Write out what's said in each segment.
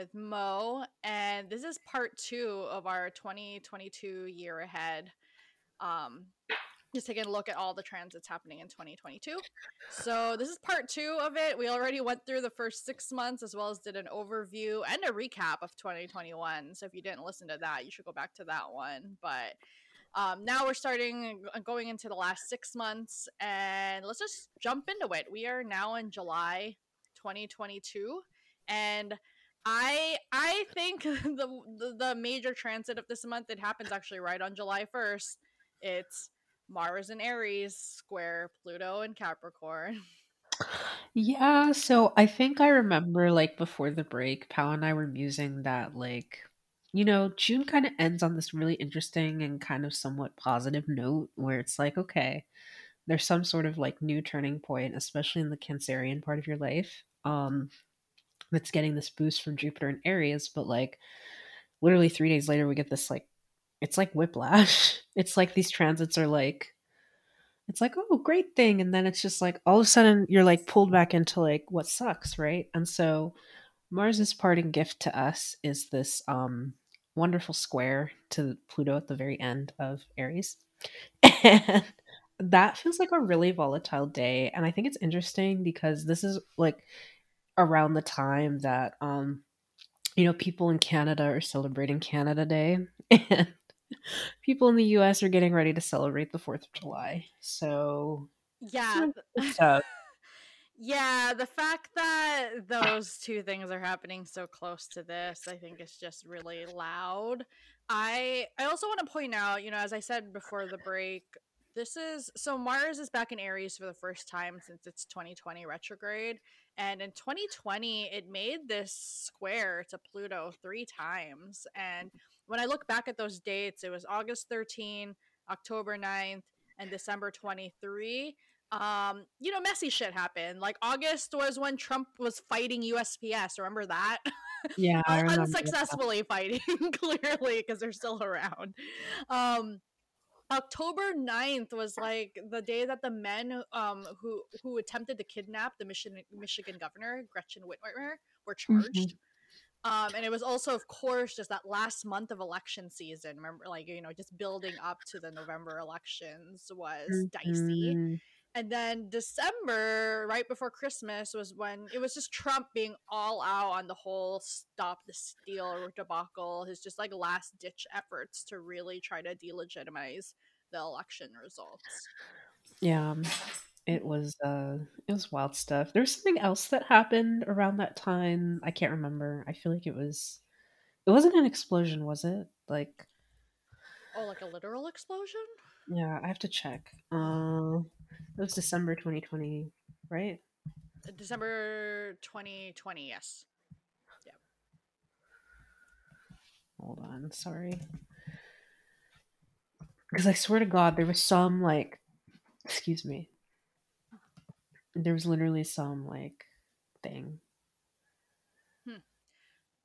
with Mo, and this is part two of our 2022 year ahead. Um, just taking a look at all the trends that's happening in 2022. So this is part two of it. We already went through the first six months as well as did an overview and a recap of 2021. So if you didn't listen to that, you should go back to that one. But um, now we're starting uh, going into the last six months, and let's just jump into it. We are now in July 2022, and I I think the, the the major transit of this month it happens actually right on July 1st. It's Mars and Aries square Pluto and Capricorn. Yeah, so I think I remember like before the break, Pal and I were musing that like you know, June kind of ends on this really interesting and kind of somewhat positive note where it's like, okay, there's some sort of like new turning point, especially in the Cancerian part of your life. Um that's getting this boost from Jupiter and Aries, but like literally 3 days later we get this like it's like whiplash. It's like these transits are like it's like, oh, great thing. And then it's just like all of a sudden you're like pulled back into like what sucks, right? And so Mars's parting gift to us is this um wonderful square to Pluto at the very end of Aries. And that feels like a really volatile day. And I think it's interesting because this is like around the time that um you know people in Canada are celebrating Canada Day and people in the US are getting ready to celebrate the 4th of July. So Yeah. yeah, the fact that those two things are happening so close to this, I think is just really loud. I I also want to point out, you know, as I said before the break, this is so Mars is back in Aries for the first time since its 2020 retrograde. And in 2020, it made this square to Pluto three times. And when I look back at those dates, it was August 13, October 9th, and December 23 um you know messy shit happened. Like august was when trump was fighting usps remember that? Yeah unsuccessfully that. fighting clearly because they're still around. Um October 9th was like the day that the men um who who attempted to kidnap the Michigan Michigan governor Gretchen Whitmer were mm-hmm. charged. Mm-hmm. Um, and it was also, of course, just that last month of election season. Remember, like you know, just building up to the November elections was mm-hmm. dicey. And then December, right before Christmas, was when it was just Trump being all out on the whole stop the steal debacle, his just like last ditch efforts to really try to delegitimize the election results. Yeah, um, it was uh it was wild stuff. There was something else that happened around that time. I can't remember. I feel like it was it wasn't an explosion, was it? Like Oh, like a literal explosion? Yeah, I have to check. Uh it was December 2020, right? December 2020, yes. Yeah. Hold on, sorry. Because I swear to God, there was some like, excuse me. There was literally some like thing. Hmm.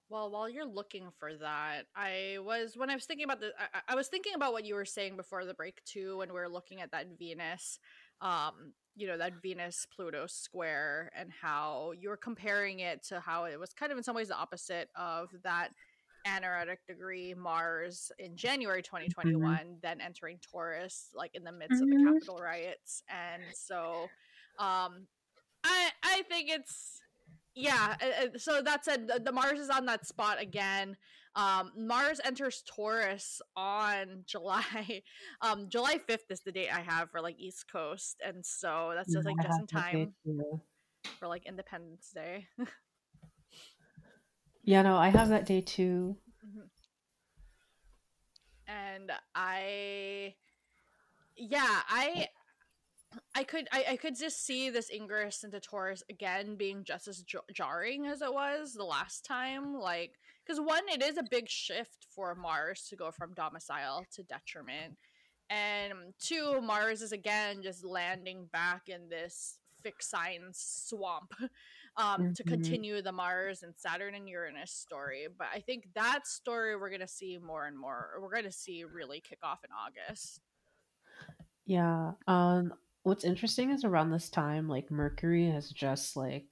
Well, while you're looking for that, I was when I was thinking about the, I, I was thinking about what you were saying before the break too, when we were looking at that Venus um you know that venus pluto square and how you're comparing it to how it was kind of in some ways the opposite of that anaretic degree mars in january 2021 mm-hmm. then entering taurus like in the midst mm-hmm. of the mm-hmm. capitol riots and so um i i think it's yeah so that said the mars is on that spot again um, Mars enters Taurus on July. Um, July fifth is the date I have for like East Coast, and so that's just like just in time for like Independence Day. yeah, no, I have that day too. Mm-hmm. And I, yeah, I. I could I, I could just see this Ingress into Taurus again being just as jarring as it was the last time. Like because one, it is a big shift for Mars to go from domicile to detriment, and two, Mars is again just landing back in this fixed sign swamp um, mm-hmm. to continue the Mars and Saturn and Uranus story. But I think that story we're gonna see more and more. We're gonna see really kick off in August. Yeah. Um. What's interesting is around this time, like Mercury has just like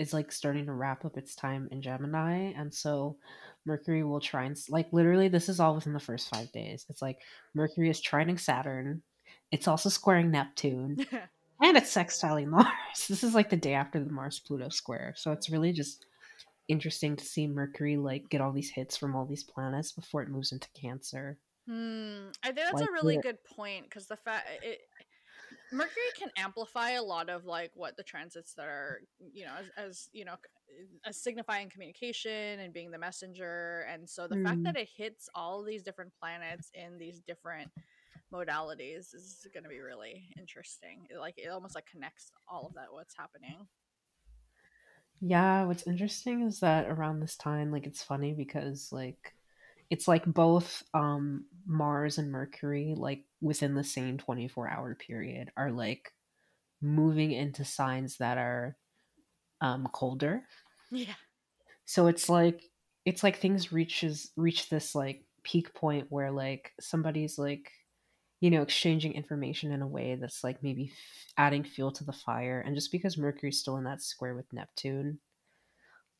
is like starting to wrap up its time in Gemini, and so Mercury will try and like literally this is all within the first five days. It's like Mercury is trining Saturn. It's also squaring Neptune. and it's sextiling Mars. This is like the day after the Mars Pluto square. So it's really just interesting to see Mercury like get all these hits from all these planets before it moves into Cancer. Hmm. I think that's like, a really good point because the fact it Mercury can amplify a lot of like what the transits that are, you know, as, as you know, as signifying communication and being the messenger. And so the mm. fact that it hits all these different planets in these different modalities is going to be really interesting. It, like it almost like connects all of that what's happening. Yeah, what's interesting is that around this time, like it's funny because like it's like both um Mars and Mercury, like within the same 24 hour period, are like moving into signs that are um colder. Yeah. So it's like it's like things reaches reach this like peak point where like somebody's like you know exchanging information in a way that's like maybe f- adding fuel to the fire and just because mercury's still in that square with neptune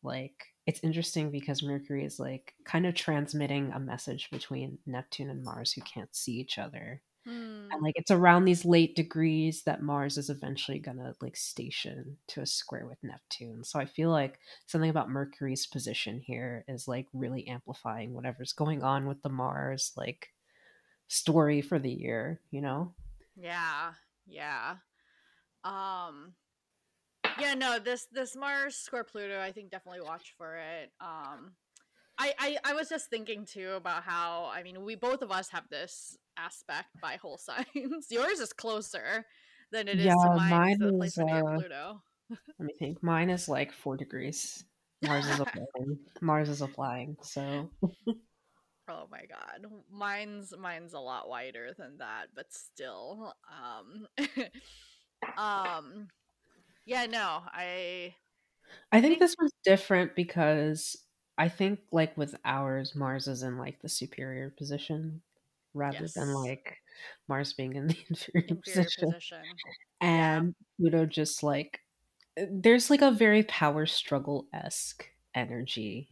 like it's interesting because Mercury is like kind of transmitting a message between Neptune and Mars who can't see each other. Mm. And like it's around these late degrees that Mars is eventually gonna like station to a square with Neptune. So I feel like something about Mercury's position here is like really amplifying whatever's going on with the Mars like story for the year, you know? Yeah. Yeah. Um yeah, no, this this Mars square Pluto, I think definitely watch for it. Um, I, I I was just thinking too about how I mean we both of us have this aspect by whole signs. Yours is closer than it is yeah, to mine. Mine is, uh, Pluto. let me think. Mine is like four degrees. Mars is applying. Mars is applying. So. oh my god, mine's mine's a lot wider than that, but still. Um. um yeah, no, I. I think, think this was different because I think, like with ours, Mars is in like the superior position rather yes. than like Mars being in the inferior, inferior position. position. And yeah. Pluto just like eh, there's like a very power struggle esque energy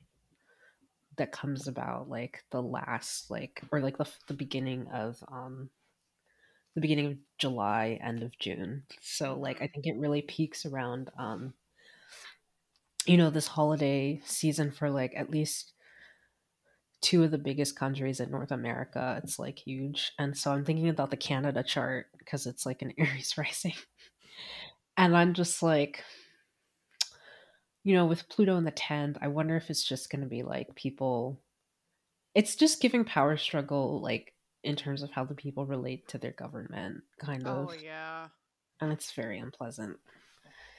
that comes about like the last like or like the the beginning of um the beginning of July, end of June. So like I mm-hmm. think it really peaks around um you know this holiday season for like at least two of the biggest countries in North America. It's like huge. And so I'm thinking about the Canada chart because it's like an Aries rising. and I'm just like you know, with Pluto in the 10th, I wonder if it's just going to be like people it's just giving power struggle like in terms of how the people relate to their government, kind of. Oh yeah. And it's very unpleasant.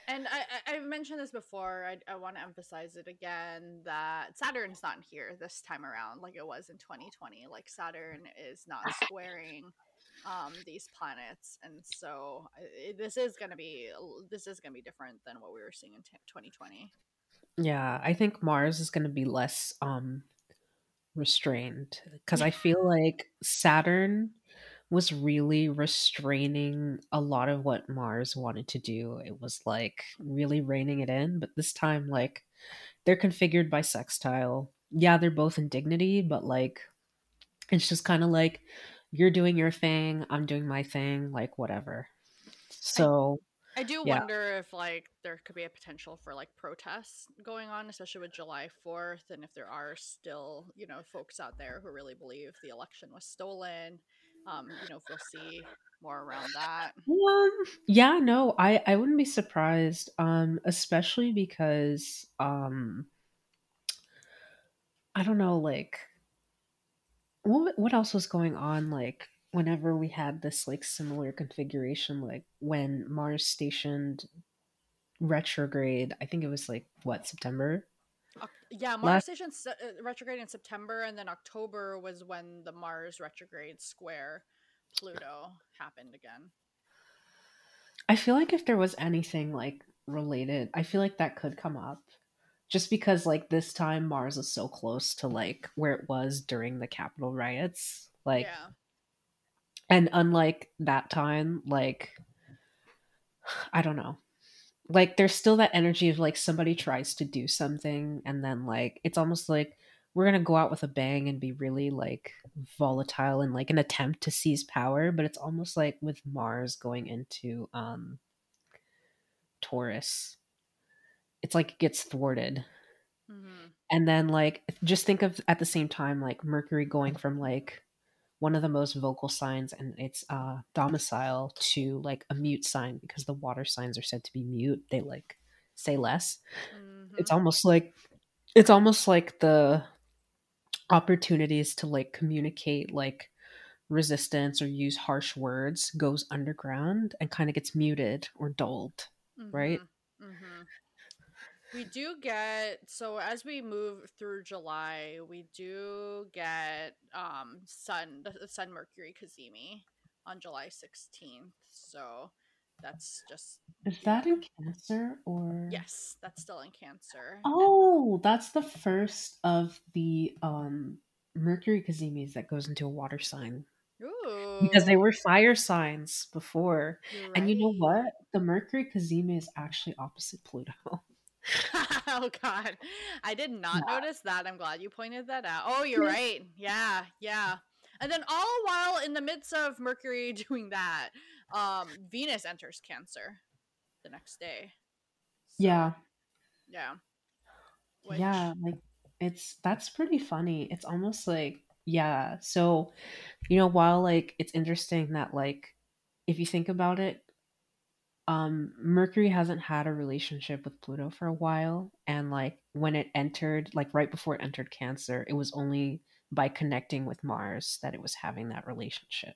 And I, I've mentioned this before. I, I want to emphasize it again that Saturn's not here this time around like it was in 2020. Like Saturn is not squaring um, these planets, and so it, this is gonna be this is gonna be different than what we were seeing in t- 2020. Yeah, I think Mars is gonna be less um restrained because I feel like Saturn was really restraining a lot of what Mars wanted to do. It was like really reining it in, but this time, like, they're configured by sextile. Yeah, they're both in dignity, but like, it's just kind of like you're doing your thing, I'm doing my thing, like, whatever. So, I do yeah. wonder if like there could be a potential for like protests going on, especially with July 4th, and if there are still, you know, folks out there who really believe the election was stolen. Um, you know, if we'll see more around that. Um, yeah, no, I I wouldn't be surprised. Um, especially because um, I don't know, like what what else was going on, like whenever we had this like similar configuration, like when Mars stationed retrograde, I think it was like what September. Uh, yeah, Mars Last... stationed uh, retrograde in September, and then October was when the Mars retrograde square Pluto happened again. I feel like if there was anything like related, I feel like that could come up. Just because like this time Mars is so close to like where it was during the Capitol riots. Like yeah and unlike that time like i don't know like there's still that energy of like somebody tries to do something and then like it's almost like we're gonna go out with a bang and be really like volatile and like an attempt to seize power but it's almost like with mars going into um taurus it's like it gets thwarted Mm-hmm. and then like just think of at the same time like mercury going from like one of the most vocal signs and its uh domicile to like a mute sign because the water signs are said to be mute they like say less Mm-hmm. it's almost like it's almost like the opportunities to like communicate like resistance or use harsh words goes underground and kind of gets muted or dulled right? hmm We do get so as we move through July, we do get um Sun the Sun Mercury Cazimi on July sixteenth. So that's just is that in cancer or yes, that's still in Cancer. oh that's the first of the um mercury cazimis that goes into a water sign. Ooh, because they were fire signs before. You're and you know what? The mercury cazimi is actually opposite pluto oh God, I did not Yeah. notice that. I'm glad you pointed that out. Oh, you're right. Yeah, yeah. And then all while in the midst of Mercury doing that, um, Venus enters Cancer the next day. So, yeah yeah. Which, Yeah, like it's that's pretty funny. It's almost like yeah. So, you know, while like it's interesting that like if you think about it, um Mercury hasn't had a relationship with Pluto for a while and like when it entered like right before it entered Cancer, it was only by connecting with Mars that it was having that relationship.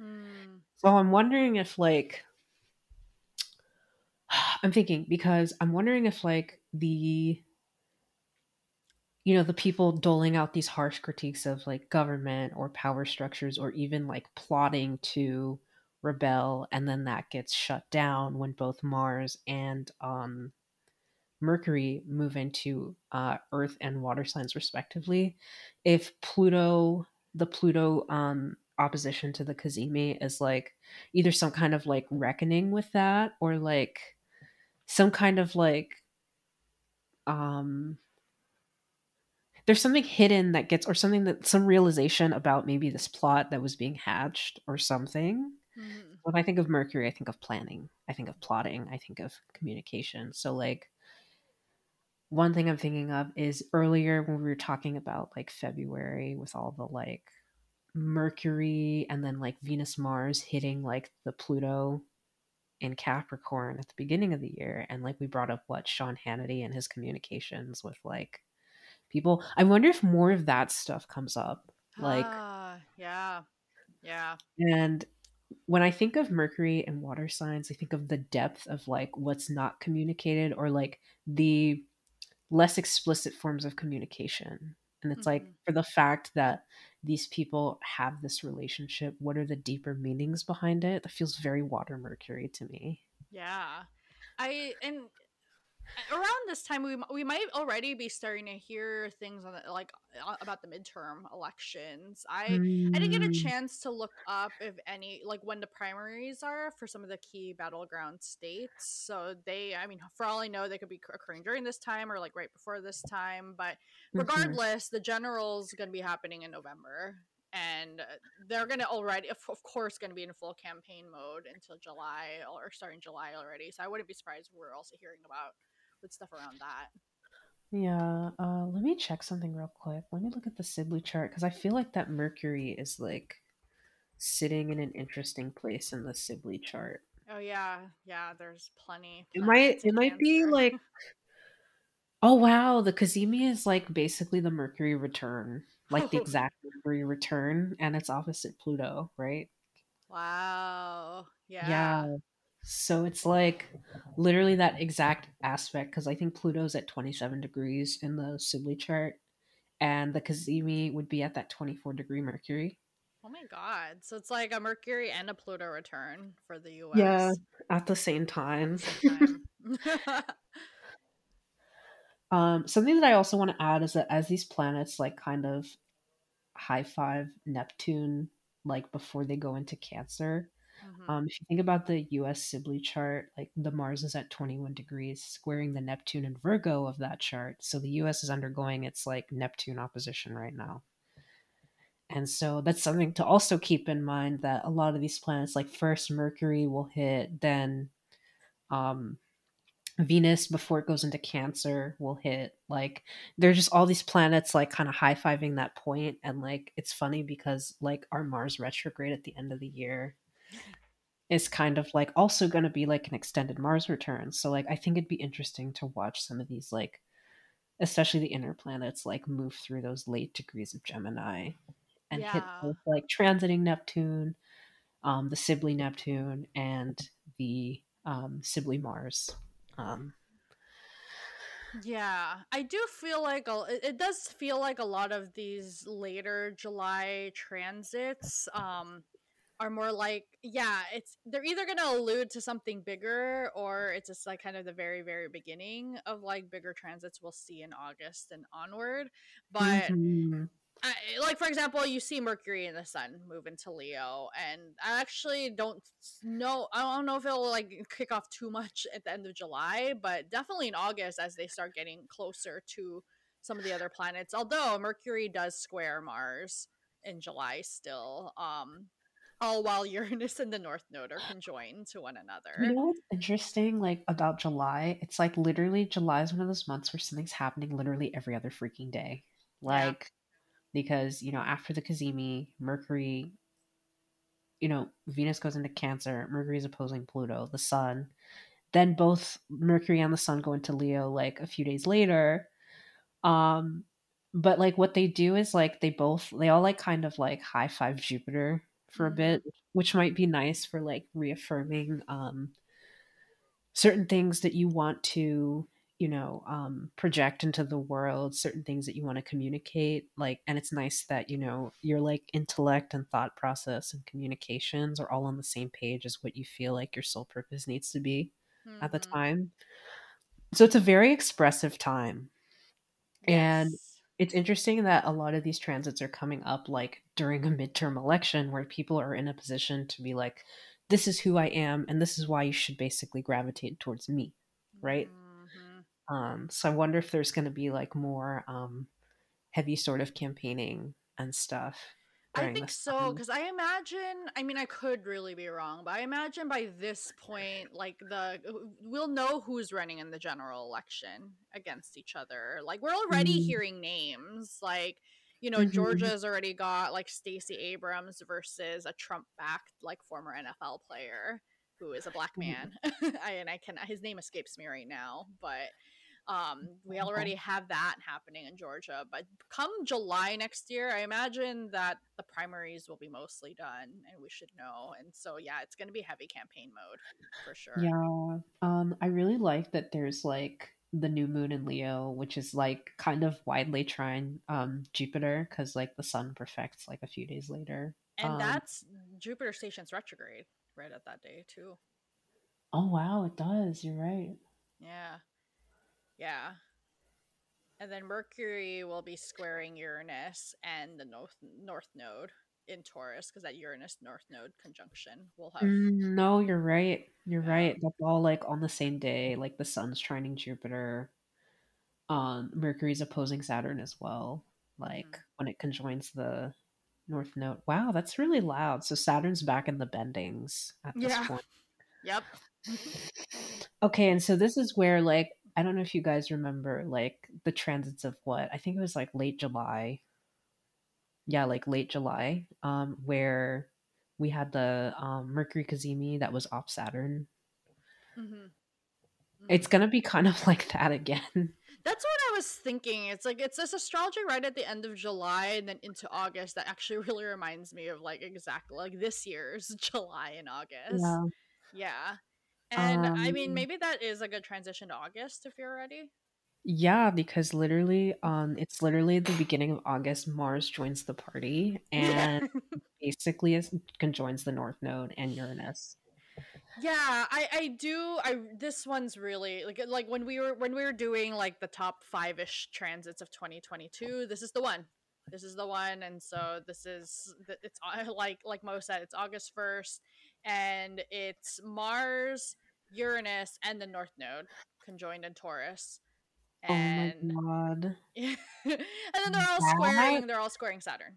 Hmm. So I'm wondering if like I'm thinking because I'm wondering if like the you know the people doling out these harsh critiques of like government or power structures or even like plotting to rebel and then that gets shut down when both Mars and um Mercury move into uh, Earth and water signs respectively. If Pluto, the Pluto um, opposition to the Cazimi is like either some kind of like reckoning with that or like some kind of like um there's something hidden that gets or something that some realization about maybe this plot that was being hatched or something Mhm. when i think of mercury i think of planning i think of plotting i think of communication so like one thing i'm thinking of is earlier when we were talking about like february with all the like mercury and then like venus mars hitting like the pluto in capricorn at the beginning of the year and like we brought up what sean hannity and his communications with like people i wonder if more of that stuff comes up like ah, yeah, yeah. and when I think of Mercury and water signs, I think of the depth of like what's not communicated or like the less explicit forms of communication. And it's like Mhm. for the fact that these people have this relationship, what are the deeper meanings behind it? That feels very water Mercury to me. Yeah. I and around this time we we might already be starting to hear things on the, like about the midterm elections. I I didn't get a Mm, chance to look up if any like when the primaries are for some of the key battleground states. So they I mean for all I know they could be occurring during this time or like right before this time, but regardless the general's going to be happening in November and uh, they're going to already of, of course going to be in full campaign mode until July or starting July already. So I wouldn't be surprised if we're also hearing about with stuff around that. Yeah, uh, let me check something real quick. Let me look at the Sibley chart because I feel like that Mercury is like sitting in an interesting place in the Sibley chart. Oh yeah, yeah. There's plenty. It might it might be like oh wow, the Cazimi is like basically the Mercury return, like the exact Mercury return, and it's opposite Pluto, right? wow. Yeah. Yeah. So it's like literally that exact aspect because I think Pluto's at 27 degrees in the Sibley chart, and the Cazimi would be at that 24 degree Mercury. Oh my god. So it's like a Mercury and a Pluto return for the US. Yeah, at the same time. Same time. Um, something that I also want to add is that as these planets like kind of high five Neptune, like before they go into Cancer, Mm-hmm. Um, if you think about the US Sibley chart, like the Mars is at 21 degrees, squaring the Neptune and Virgo of that chart. So the US is undergoing its like Neptune opposition right now. And so that's something to also keep in mind that a lot of these planets, like first Mercury will hit, then um, Venus before it goes into Cancer will hit. Like there's just all these planets like kind of high fiving that point, and like it's funny because like our Mars retrograde at the end of the year is kind of like also going to be like an extended Mars return. So like I think it'd be interesting to watch some of these like especially the inner planets like move through those late degrees of Gemini and hit both, like transiting Neptune, um, the Sibley Neptune, and the um, Sibley Mars. Um, Yeah, I do feel like a, it, it does feel like a lot of these later July transits um are more like yeah, it's they're either going to allude to something bigger or it's just like kind of the very very beginning of like bigger transits we'll see in August and onward. But mhm. I, like for example, you see Mercury and the Sun move into Leo, and I actually don't know. I don't know if it'll like kick off too much at the end of July, but definitely in August as they start getting closer to some of the other planets. Although Mercury does square Mars in July still, um, all while Uranus and the North Node are conjoined to one another. You know what's interesting, like about July? It's like literally July is one of those months where something's happening literally every other freaking day. Yeah. Like because you know after the Cazimi, Mercury, you know Venus goes into Cancer. Mercury is opposing Pluto, the Sun. Then both Mercury and the Sun go into Leo like a few days later. Um, but like what they do is like they both they all like kind of like high five Jupiter for a bit, which might be nice for like reaffirming um certain things that you want to you know um project into the world certain things that you want to communicate like and it's nice that you know your like intellect and thought process and communications are all on the same page as what you feel like your soul purpose needs to be at the Mhm. time so it's a very expressive time and Yes. It's interesting that a lot of these transits are coming up like during a midterm election where people are in a position to be like this is who i am and this is why you should basically gravitate towards me right Mhm. um so i wonder if there's going to be like more um heavy sort of campaigning and stuff I think so because I imagine. I mean, I could really be wrong, but I imagine by this point, like the we'll know who's running in the general election against each other. Like we're already Mm. hearing names, like you know, Mhm. Georgia's already got like Stacey Abrams versus a Trump-backed like former NFL player who is a black Mhm. man, I, and I can his name escapes me right now, but um we already have that happening in georgia but come july next year i imagine that the primaries will be mostly done and we should know and so yeah it's going to be heavy campaign mode for sure Yeah. Um, I really like that there's like the new moon in Leo, which is like kind of widely trining um Jupiter because like the sun perfects like a few days later. and Um, that's jupiter stations retrograde right at that day too oh wow, it does. You're right. yeah yeah and then mercury will be squaring uranus and the north north node in taurus because that uranus north node conjunction will have Mm, no, you're right. You're Yeah. right. That's all like on the same day. Like the sun's trining Jupiter. Um, Mercury's opposing Saturn as well. Like Mhm. when it conjoins the North Node. Wow, that's really loud. So Saturn's back in the bendings at this Yeah. point. yep Okay, and so this is where like I don't know if you guys remember like the transits of what I think it was like late July. Yeah, like late July, um, where we had the um, Mercury Cazimi that was off Saturn. hmm It's gonna be kind of like that again. That's what I was thinking. It's like it's this astrology right at the end of July and then into August that actually really reminds me of like exactly like this year's July and August. Yeah. Yeah. And I mean Um, maybe that is a good transition to August if you're ready. Yeah, because literally, um, it's literally the beginning of August. Mars joins the party and basically is, conjoins the North Node and Uranus. yeah, I I do I this one's really like like when we were when we were doing like the top 5ish transits of 2022, this is the one. this is the one, and so this is it's uh, like like Mo said, it's August first, and it's Mars, Uranus, and the North Node conjoined in Taurus. And, oh my god! and then they're all squaring. They're all squaring Saturn.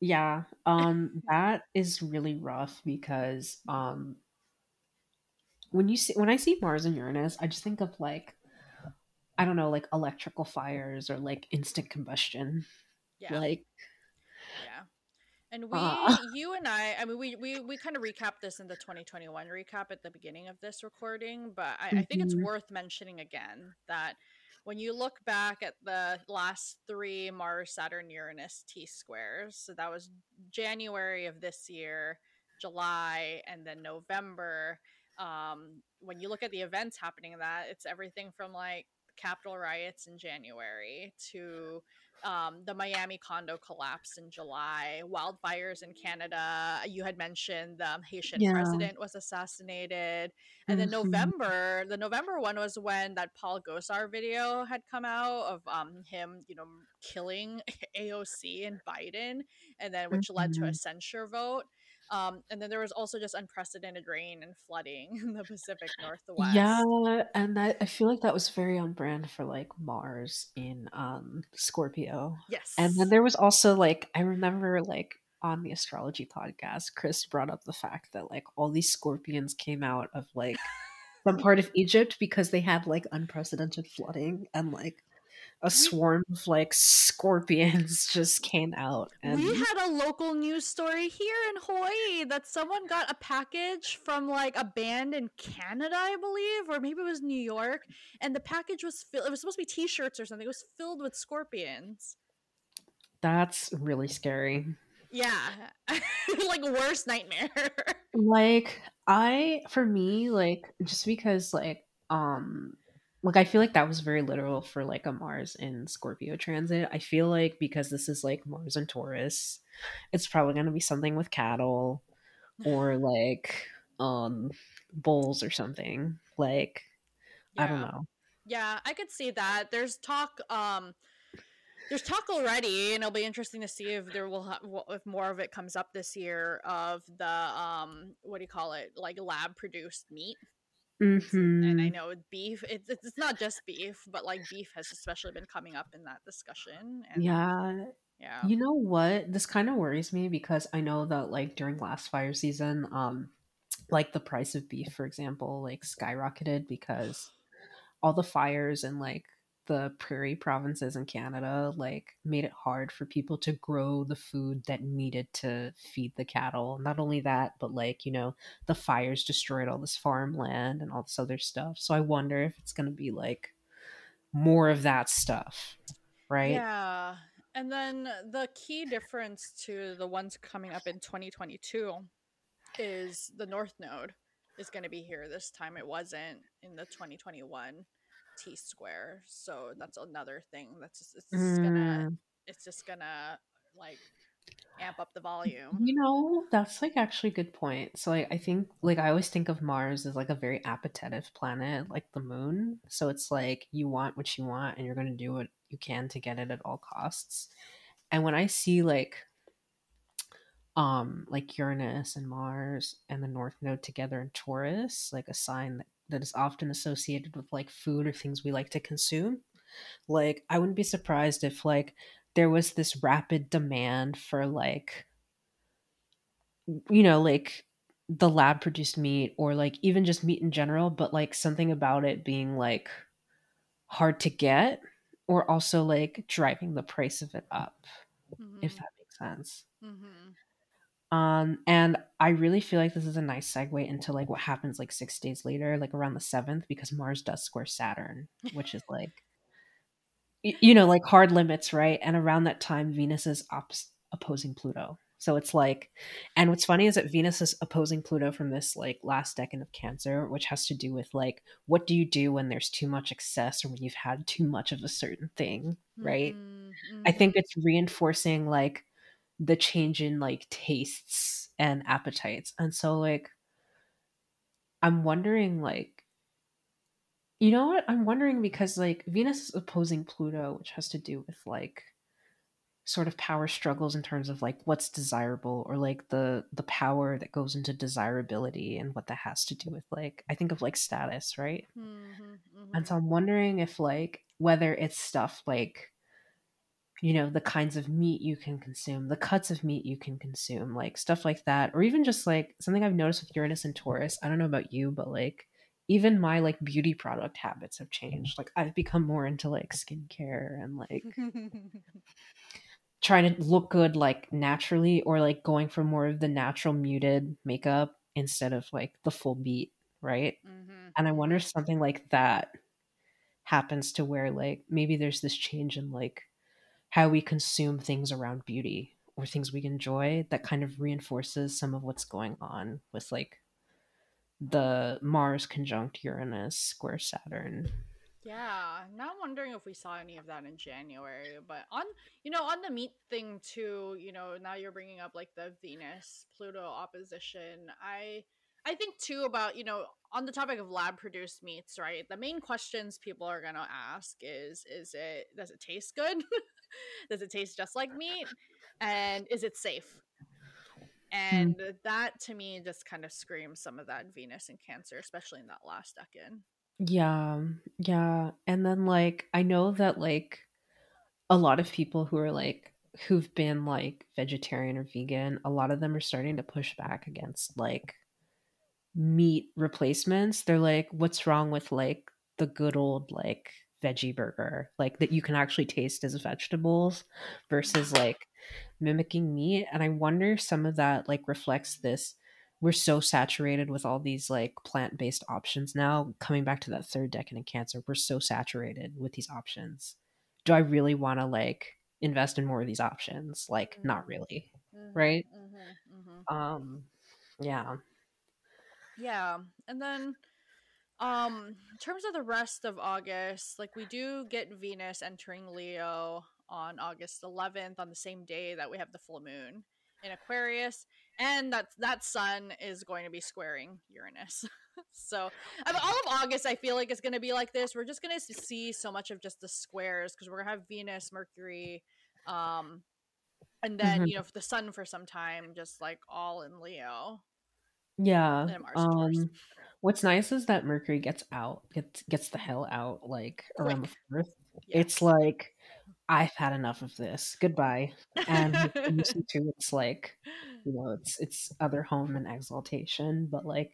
Yeah, um, that is really rough because um, when you see when I see Mars and Uranus, I just think of like I don't know, like electrical fires or like instant combustion. Yeah. Like. And we uh. you and I I mean we we we kind of recapped this in the 2021 recap at the beginning of this recording, but I, mm-hmm. I think it's mm-hmm. worth mentioning again that when you look back at the last three Mars, Saturn, Uranus T squares, so that was January of this year, July, and then November. Um, when you look at the events happening in that, it's everything from like Capitol riots in January to um, the Miami condo collapse in July, wildfires in Canada. You had mentioned the Haitian yeah. president was assassinated, and then mm-hmm. November, the November one was when that Paul Gosar video had come out of um, him, you know, killing AOC and Biden, and then which mm-hmm. led to a mm-hmm. censure vote. Um, and then there was also just unprecedented rain and flooding in the Pacific Northwest. Yeah, and I, I feel like that was very on brand for like Mars in um, Scorpio. Yes. And then there was also like I remember like on the astrology podcast, Chris brought up the fact that like all these scorpions came out of like some part of Egypt because they had like unprecedented flooding and like a swarm of like scorpions just came out. And... We had a local news story here in Hawaii that someone got a package from like a band in Canada, I believe, or maybe it was New York, and the package was filled. It was supposed to be T-shirts or something. It was filled with scorpions. That's really scary. Yeah, like worst nightmare. like I, for me, like just because like um like I feel like that was very literal for like a Mars in Scorpio transit. I feel like because this is like Mars and Taurus, it's probably going to be something with cattle or like um bulls or something. Like yeah. I don't know. Yeah, I could see that. There's talk um there's talk already and it'll be interesting to see if there will ha- if more of it comes up this year of the um what do you call it like lab produced meat Mm-hmm. And I know beef, it's, it's not just beef, but like beef has especially been coming up in that discussion. And, yeah. Yeah. You know what? This kind of worries me because I know that like during last fire season, um, like the price of beef, for example, like skyrocketed because all the fires and like the prairie provinces in Canada like made it hard for people to grow the food that needed to feed the cattle. Not only that, but like, you know, the fires destroyed all this farmland and all this other stuff. So I wonder if it's going to be like more of that stuff, right? Yeah. And then the key difference to the ones coming up in 2022 is the North Node is going to be here this time. It wasn't in the 2021 T square. So that's another thing that's just, it's just mm. gonna it's just gonna like amp up the volume. You know, that's like actually a good point. So like I think like I always think of Mars as like a very appetitive planet, like the moon. So it's like you want what you want and you're gonna do what you can to get it at all costs. And when I see like um like Uranus and Mars and the North Node together in Taurus, like a sign that that is often associated with like food or things we like to consume. Like I wouldn't be surprised if like there was this rapid demand for like you know like the lab produced meat or like even just meat in general but like something about it being like hard to get or also like driving the price of it up mm-hmm. if that makes sense mm-hmm. Um, and I really feel like this is a nice segue into like what happens like six days later, like around the seventh, because Mars does square Saturn, which is like, you know, like hard limits, right? And around that time, Venus is op- opposing Pluto. So it's like, and what's funny is that Venus is opposing Pluto from this like last decan of Cancer, which has to do with like, what do you do when there's too much excess or when you've had too much of a certain thing, right? Mm-hmm. I think it's reinforcing like, the change in like tastes and appetites. And so like I'm wondering like you know what? I'm wondering because like Venus is opposing Pluto, which has to do with like sort of power struggles in terms of like what's desirable or like the the power that goes into desirability and what that has to do with like I think of like status, right? Mm-hmm, And so I'm wondering if like whether it's stuff like you know the kinds of meat you can consume, the cuts of meat you can consume, like stuff like that, or even just like something I've noticed with Uranus and Taurus. I don't know about you, but like even my like beauty product habits have changed. Like I've become more into like skincare and like trying to look good like naturally or like going for more of the natural muted makeup instead of like the full beat, right? mm-hmm, And I wonder if something like that happens to where like maybe there's this change in like how we consume things around beauty or things we enjoy that kind of reinforces some of what's going on with like the Mars conjunct Uranus square Saturn. Yeah, now I'm wondering if we saw any of that in January. But on, you know, on the meat thing too, you know, now you're bringing up like the Venus Pluto opposition. I, I think too about you know on the topic of lab produced meats, right? The main questions people are gonna ask is, is it does it taste good? does it taste just like meat? And is it safe? Hmm. And that to me just kind of screams some of that Venus and Cancer, especially in that last decan. Yeah, yeah. And then like I know that like a lot of people who are like who've been like vegetarian or vegan, a lot of them are starting to push back against like meat replacements. They're like, what's wrong with like the good old like veggie burger, like that you can actually taste as vegetables versus like mimicking meat. And I wonder if some of that like reflects this. We're so saturated with all these like plant based options now. Coming back to that third decan in cancer, we're so saturated with these options. Do I really want to like invest in more of these options? Like, mm-hmm. not really, mm-hmm, right? Mm-hmm, mm-hmm, um, yeah, yeah, and then um in terms of the rest of August, like we do get Venus entering Leo on August 11th on the same day that we have the full moon in Aquarius and that that sun is going to be squaring Uranus. so, all of August I feel like it's going to be like this. We're just going to see so much of just the squares because we're going to have Venus, Mercury, um and then, mm-hmm. you know, the sun for some time just like all in Leo. Yeah. Um, what's nice is that Mercury gets out, gets gets the hell out, like Quick. around the fourth. Yes. It's like I've had enough of this. Goodbye. And too, it's like, you know, it's it's other home and exaltation, but like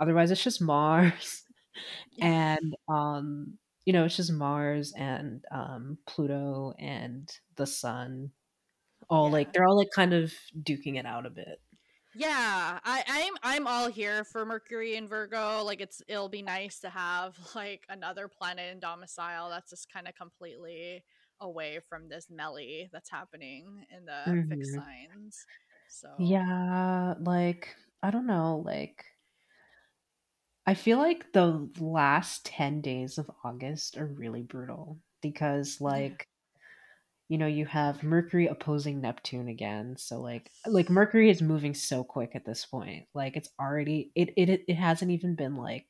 otherwise it's just Mars. and um, you know, it's just Mars and um Pluto and the sun. All yeah. like they're all like kind of duking it out a bit. Yeah, I, I'm I'm all here for Mercury and Virgo. Like it's it'll be nice to have like another planet in domicile that's just kind of completely away from this melee that's happening in the mm-hmm. fixed signs. So Yeah, like I don't know, like I feel like the last 10 days of August are really brutal because like you know you have mercury opposing neptune again so like like mercury is moving so quick at this point like it's already it it, it hasn't even been like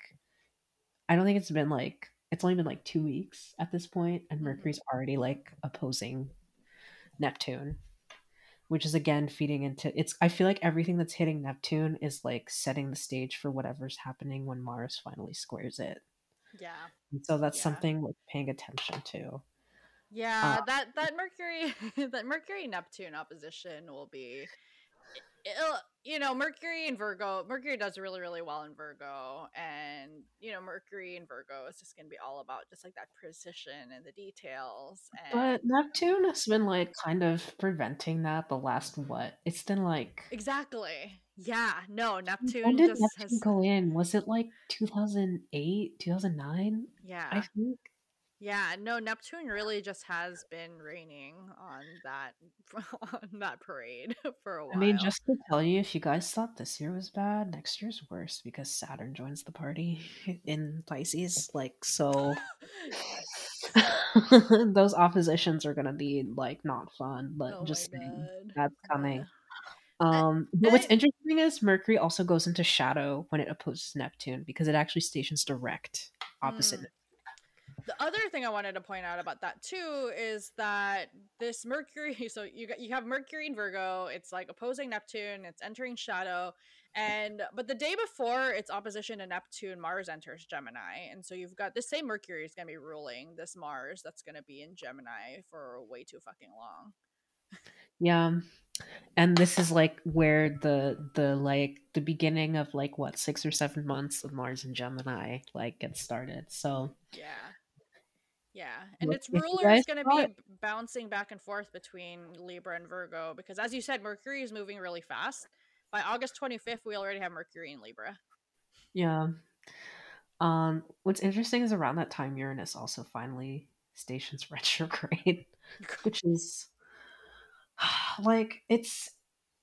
i don't think it's been like it's only been like two weeks at this point and mm-hmm. mercury's already like opposing neptune which is again feeding into it's i feel like everything that's hitting neptune is like setting the stage for whatever's happening when mars finally squares it yeah and so that's yeah. something like paying attention to yeah, uh, that that Mercury that Mercury Neptune opposition will be it'll, you know, Mercury and Virgo, Mercury does really, really well in Virgo. And, you know, Mercury and Virgo is just going to be all about just like that precision and the details. And... But Neptune has been like kind of preventing that the last what? It's been like. Exactly. Yeah. No, Neptune. When did Neptune has... go in? Was it like 2008, 2009? Yeah. I think. Yeah, no, Neptune really just has been raining on that on that parade for a while. I mean, just to tell you, if you guys thought this year was bad, next year's worse because Saturn joins the party in Pisces. Like, so those oppositions are gonna be like not fun, but oh just that's coming. Um, but what's interesting is Mercury also goes into shadow when it opposes Neptune because it actually stations direct opposite mm. The other thing I wanted to point out about that too is that this Mercury, so you got you have Mercury in Virgo, it's like opposing Neptune, it's entering shadow, and but the day before its opposition to Neptune, Mars enters Gemini, and so you've got this same Mercury is going to be ruling this Mars that's going to be in Gemini for way too fucking long. Yeah. And this is like where the the like the beginning of like what six or seven months of Mars and Gemini like gets started. So yeah, yeah, and its ruler is going to be bouncing back and forth between Libra and Virgo because, as you said, Mercury is moving really fast. By August 25th, we already have Mercury in Libra. Yeah. Um, what's interesting is around that time, Uranus also finally stations retrograde, which is like it's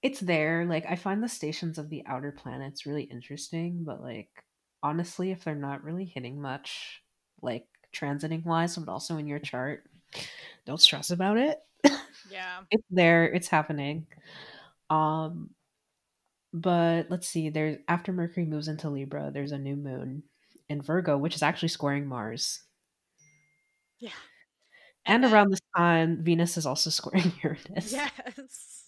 it's there. Like I find the stations of the outer planets really interesting, but like honestly, if they're not really hitting much, like transiting wise, but also in your chart. Don't stress about it. Yeah. it's there, it's happening. Um but let's see, there's after Mercury moves into Libra, there's a new moon in Virgo, which is actually squaring Mars. Yeah. And, and around this time, Venus is also squaring Uranus. Yes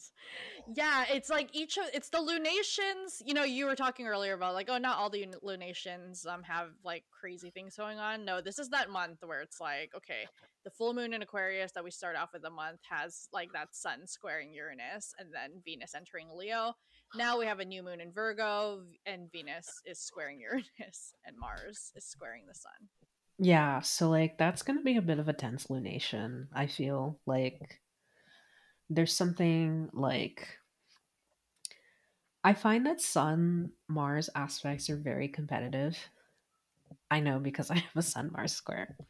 yeah it's like each of it's the lunations you know you were talking earlier about like oh not all the lunations um have like crazy things going on. No this is that month where it's like okay the full moon in aquarius that we start off with the month has like that sun squaring uranus and then venus entering leo. Now we have a new moon in virgo and venus is squaring uranus and mars is squaring the sun. Yeah so like that's gonna be a bit of a tense lunation i feel like there's something like I find that Sun Mars aspects are very competitive. I know because I have a Sun Mars square.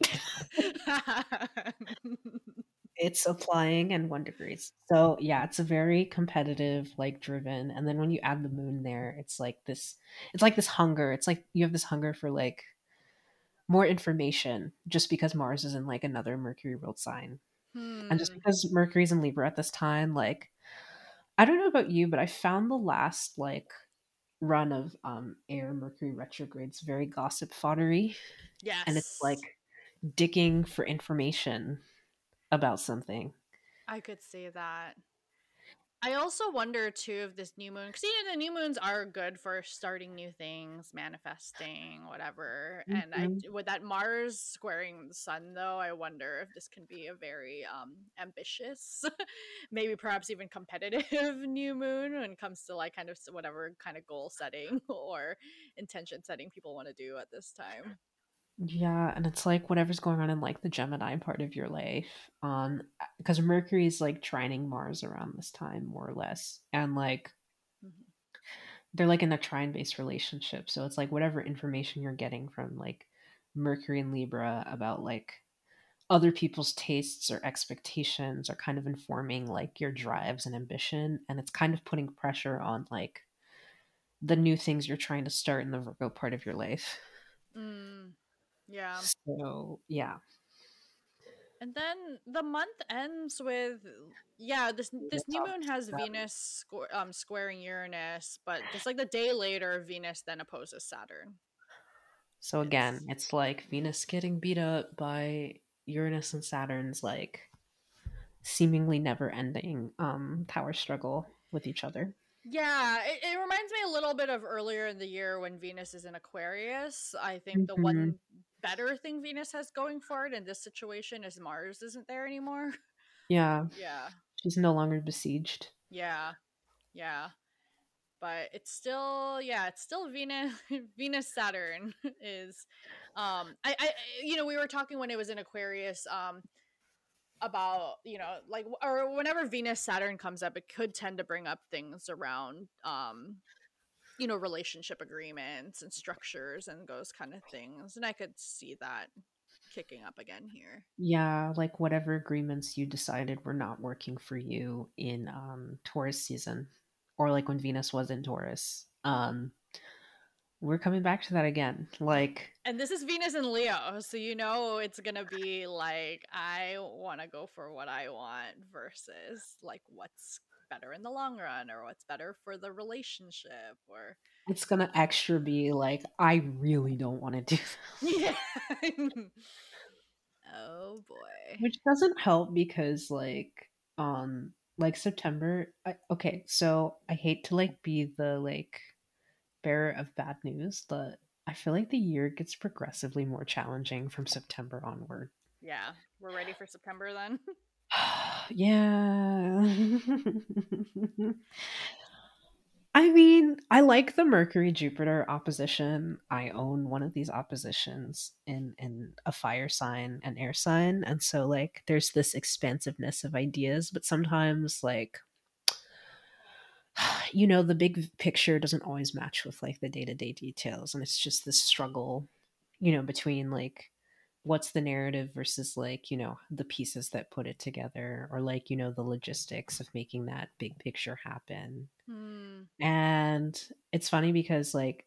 it's applying and one degrees. So yeah, it's a very competitive, like driven. And then when you add the moon there, it's like this it's like this hunger. It's like you have this hunger for like more information just because Mars is in like another Mercury ruled sign. Hmm. And just hmm. because Mercury's in Libra at this time, like I don't know about you, but I found the last like run of um air Mercury retrogrades very gossip foddery. Yes. And it's like digging for information about something. I could see that. I also wonder too if this new moon, because you know the new moons are good for starting new things, manifesting, whatever. Mm-hmm. And I, mm-hmm. with that Mars squaring the Sun, though, I wonder if this can be a very um, ambitious, maybe perhaps even competitive new moon when it comes to like kind of whatever kind of goal setting or intention setting people want to do at this time. Yeah, and it's like whatever's going on in like the Gemini part of your life. Um because Mercury's like trining Mars around this time more or less. And like mm-hmm. they're like in a trine based relationship. So it's like whatever information you're getting from like Mercury and Libra about like other people's tastes or expectations are kind of informing like your drives and ambition and it's kind of putting pressure on like the new things you're trying to start in the Virgo part of your life. Mm. Yeah. So, yeah. And then the month ends with yeah, this this new moon has Venus squ- um squaring Uranus, but just like the day later Venus then opposes Saturn. So again, it's, it's like Venus getting beat up by Uranus and Saturn's like seemingly never ending um power struggle with each other. Yeah, it, it, reminds me a little bit of earlier in the year when Venus is in Aquarius. I think mm-hmm. the one mm-hmm better thing Venus has going for it in this situation is Mars isn't there anymore. Yeah. Yeah. She's no longer besieged. Yeah. Yeah. But it's still yeah, it's still Venus Venus Saturn is um I I you know, we were talking when it was in Aquarius um about you know like or whenever venus saturn comes up it could tend to bring up things around um you know relationship agreements and structures and those kind of things and i could see that kicking up again here. Yeah like whatever agreements you decided were not working for you in um taurus season or like when venus was in taurus um we're coming back to that again like and this is venus and leo so you know it's gonna be like i want to go for what i want versus like what's better in the long run or what's better for the relationship or it's gonna extra be like i really don't want to do that. yeah Oh boy. Which doesn't help because like um like September I, okay, so I hate to like be the like bearer of bad news, but I feel like the year gets progressively more challenging from September onward. Yeah, we're ready for September then. yeah. I mean, I like the Mercury Jupiter opposition. I own one of these oppositions in in a fire sign, and air sign, and so like there's this expansiveness of ideas, but sometimes like you know, the big picture doesn't always match with like the day-to-day details and it's just this struggle, you know, between like what's the narrative versus like you know the pieces that put it together or like you know the logistics of making that big picture happen Hmm. and it's funny because like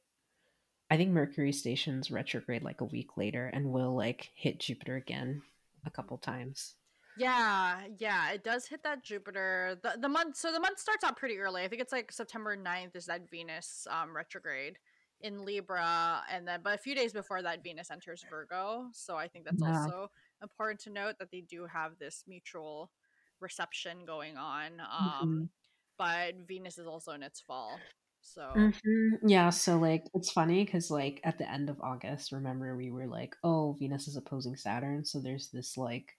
i think mercury stations retrograde like a week later and will like hit jupiter again a couple times Yeah, yeah, it does hit that Jupiter. The the month so the month starts out pretty early. I think it's like September 9th is that Venus um retrograde in Libra and then but a few days before that Venus enters Virgo. So I think that's yeah also important to note that they do have this mutual reception going on. Um but Venus is also in its fall. So hmm yeah so like it's funny because like at the end of august remember we were like oh venus is opposing saturn so there's this like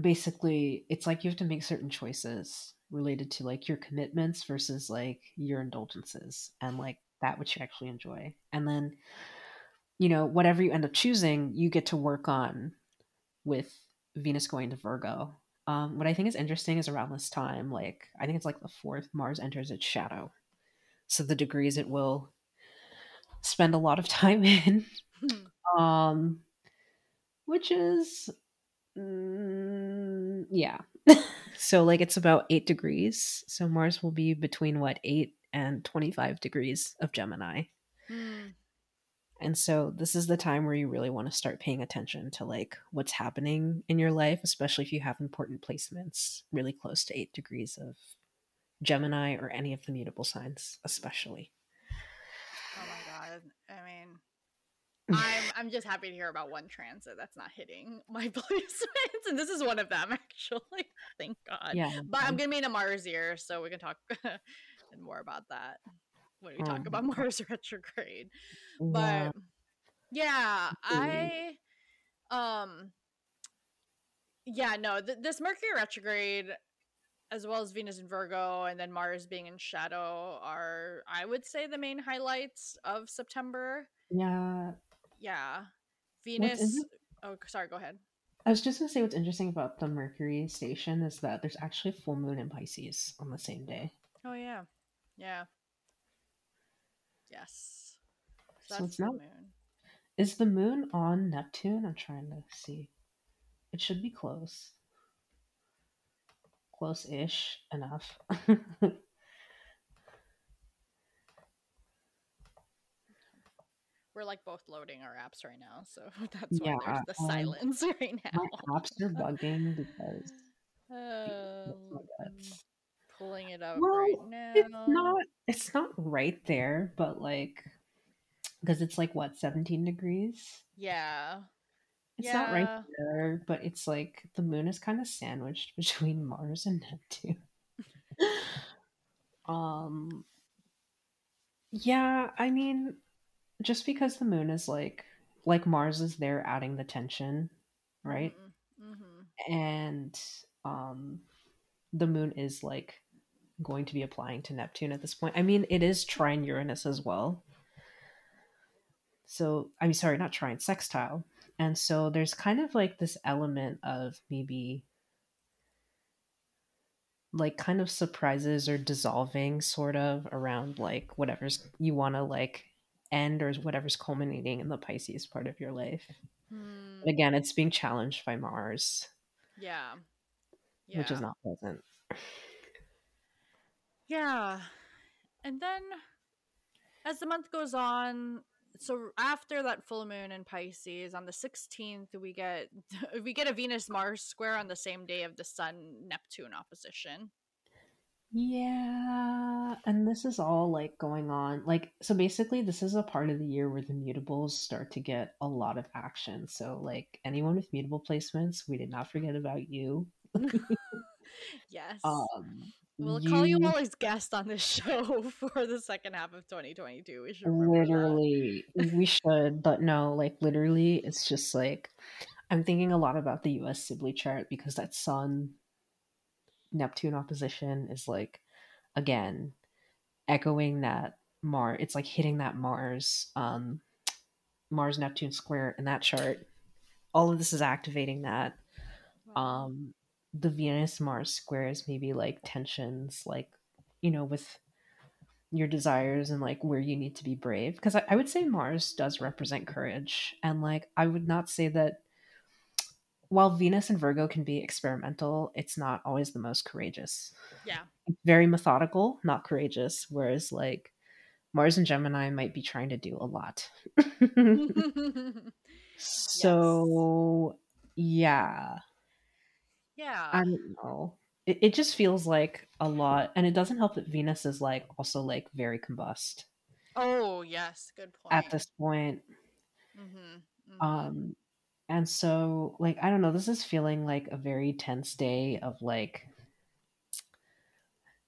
basically it's like you have to make certain choices related to like your commitments versus like your indulgences and like that which you actually enjoy and then you know whatever you end up choosing you get to work on with venus going to virgo um, what i think is interesting is around this time like i think it's like the fourth mars enters its shadow so the degrees it will spend a lot of time in um which is Mm, yeah. so like it's about 8 degrees. So Mars will be between what 8 and 25 degrees of Gemini. hmm. And so this is the time where you really want to start paying attention to like what's happening in your life, especially if you have important placements really close to 8 degrees of Gemini or any of the mutable signs, especially. Oh my god. I mean, I'm I'm just happy to hear about one transit that's not hitting my placements, and this is one of them actually. Thank God. yeah. But I'm gonna be in a Mars year, so we can talk more about that when we talk about Um, Mars retrograde. But yeah, absolutely. I um yeah no th- this Mercury retrograde as well as Venus in Virgo and then Mars being in shadow are I would say the main highlights of September. Yeah. Yeah. Venus Oh, sorry, go ahead. I was just gonna say what's interesting about the Mercury station is that there's actually a full moon in Pisces on the same day. Oh yeah. Yeah. Yes. So So it's the not moon. is the moon on Neptune? I'm trying to see. It should be close. Close-ish enough. We're like both loading our apps right now, so that's why there's the um silence right my now. apps are bugging because Um, my. Pulling it up right Well, it's not it's not right there, but like because it's like what, 17 degrees? Yeah. It's not right there, but it's like the moon is kind of sandwiched between Mars and Neptune. Um, yeah, I mean, just because the moon is like like Mars is there adding the tension, right? Mm-hmm. Mm-hmm. And um the moon is like going to be applying to Neptune at this point. I mean, it is trine Uranus as well. So, I mean, sorry, not trine, sextile. And so there's kind of like this element of maybe like kind of surprises or dissolving sort of around like whatever's you want to like end or whatever's culminating in the Pisces part of your life. Hmm. But again, it's being challenged by Mars, Yeah. yeah. which is not pleasant. Yeah. And then as the month goes on, so after that full moon in Pisces on the 16th, we get we get a Venus Mars square on the same day of the Sun Neptune opposition. Yeah, and this is all like going on. Like, so basically, this is a part of the year where the mutables start to get a lot of action. So, like, anyone with mutable placements, we did not forget about you. yes. Um, We'll call you you all as guests on this show for the second half of 2022. We should literally, we should, but no, like, literally, it's just like I'm thinking a lot about the US Sibley chart because that Sun Neptune opposition is like, again, echoing that Mars. It's like hitting that Mars, um, Mars Neptune square in that chart. All of this is activating that. Um, the Venus Mars squares maybe like tensions, like you know, with your desires and like where you need to be brave. Because I, I would say Mars does represent courage, and like I would not say that while Venus and Virgo can be experimental, it's not always the most courageous. Yeah. It's very methodical, not courageous. Whereas like Mars and Gemini might be trying to do a lot. yes. so yeah, Yeah. I don't know. It, it just feels like a lot, and it doesn't help that Venus is like also like very combust Oh, yes. Good point. at this point. Mhm. Mhm. Um, and so like I don't know. This is feeling like a very tense day of like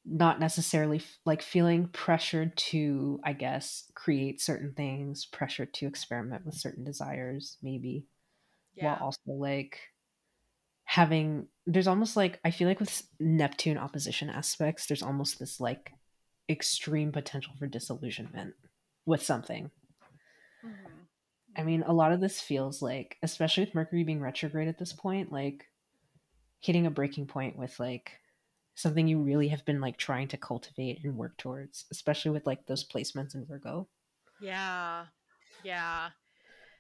not necessarily f- like feeling pressured to i guess create certain things pressured to experiment with certain desires maybe while also like having there's almost like i feel like with neptune opposition aspects there's almost this like extreme potential for disillusionment with something Mhm. i mean a lot of this feels like especially with mercury being retrograde at this point like hitting a breaking point with like something you really have been like trying to cultivate and work towards, especially with like those placements in Virgo. Yeah. Yeah.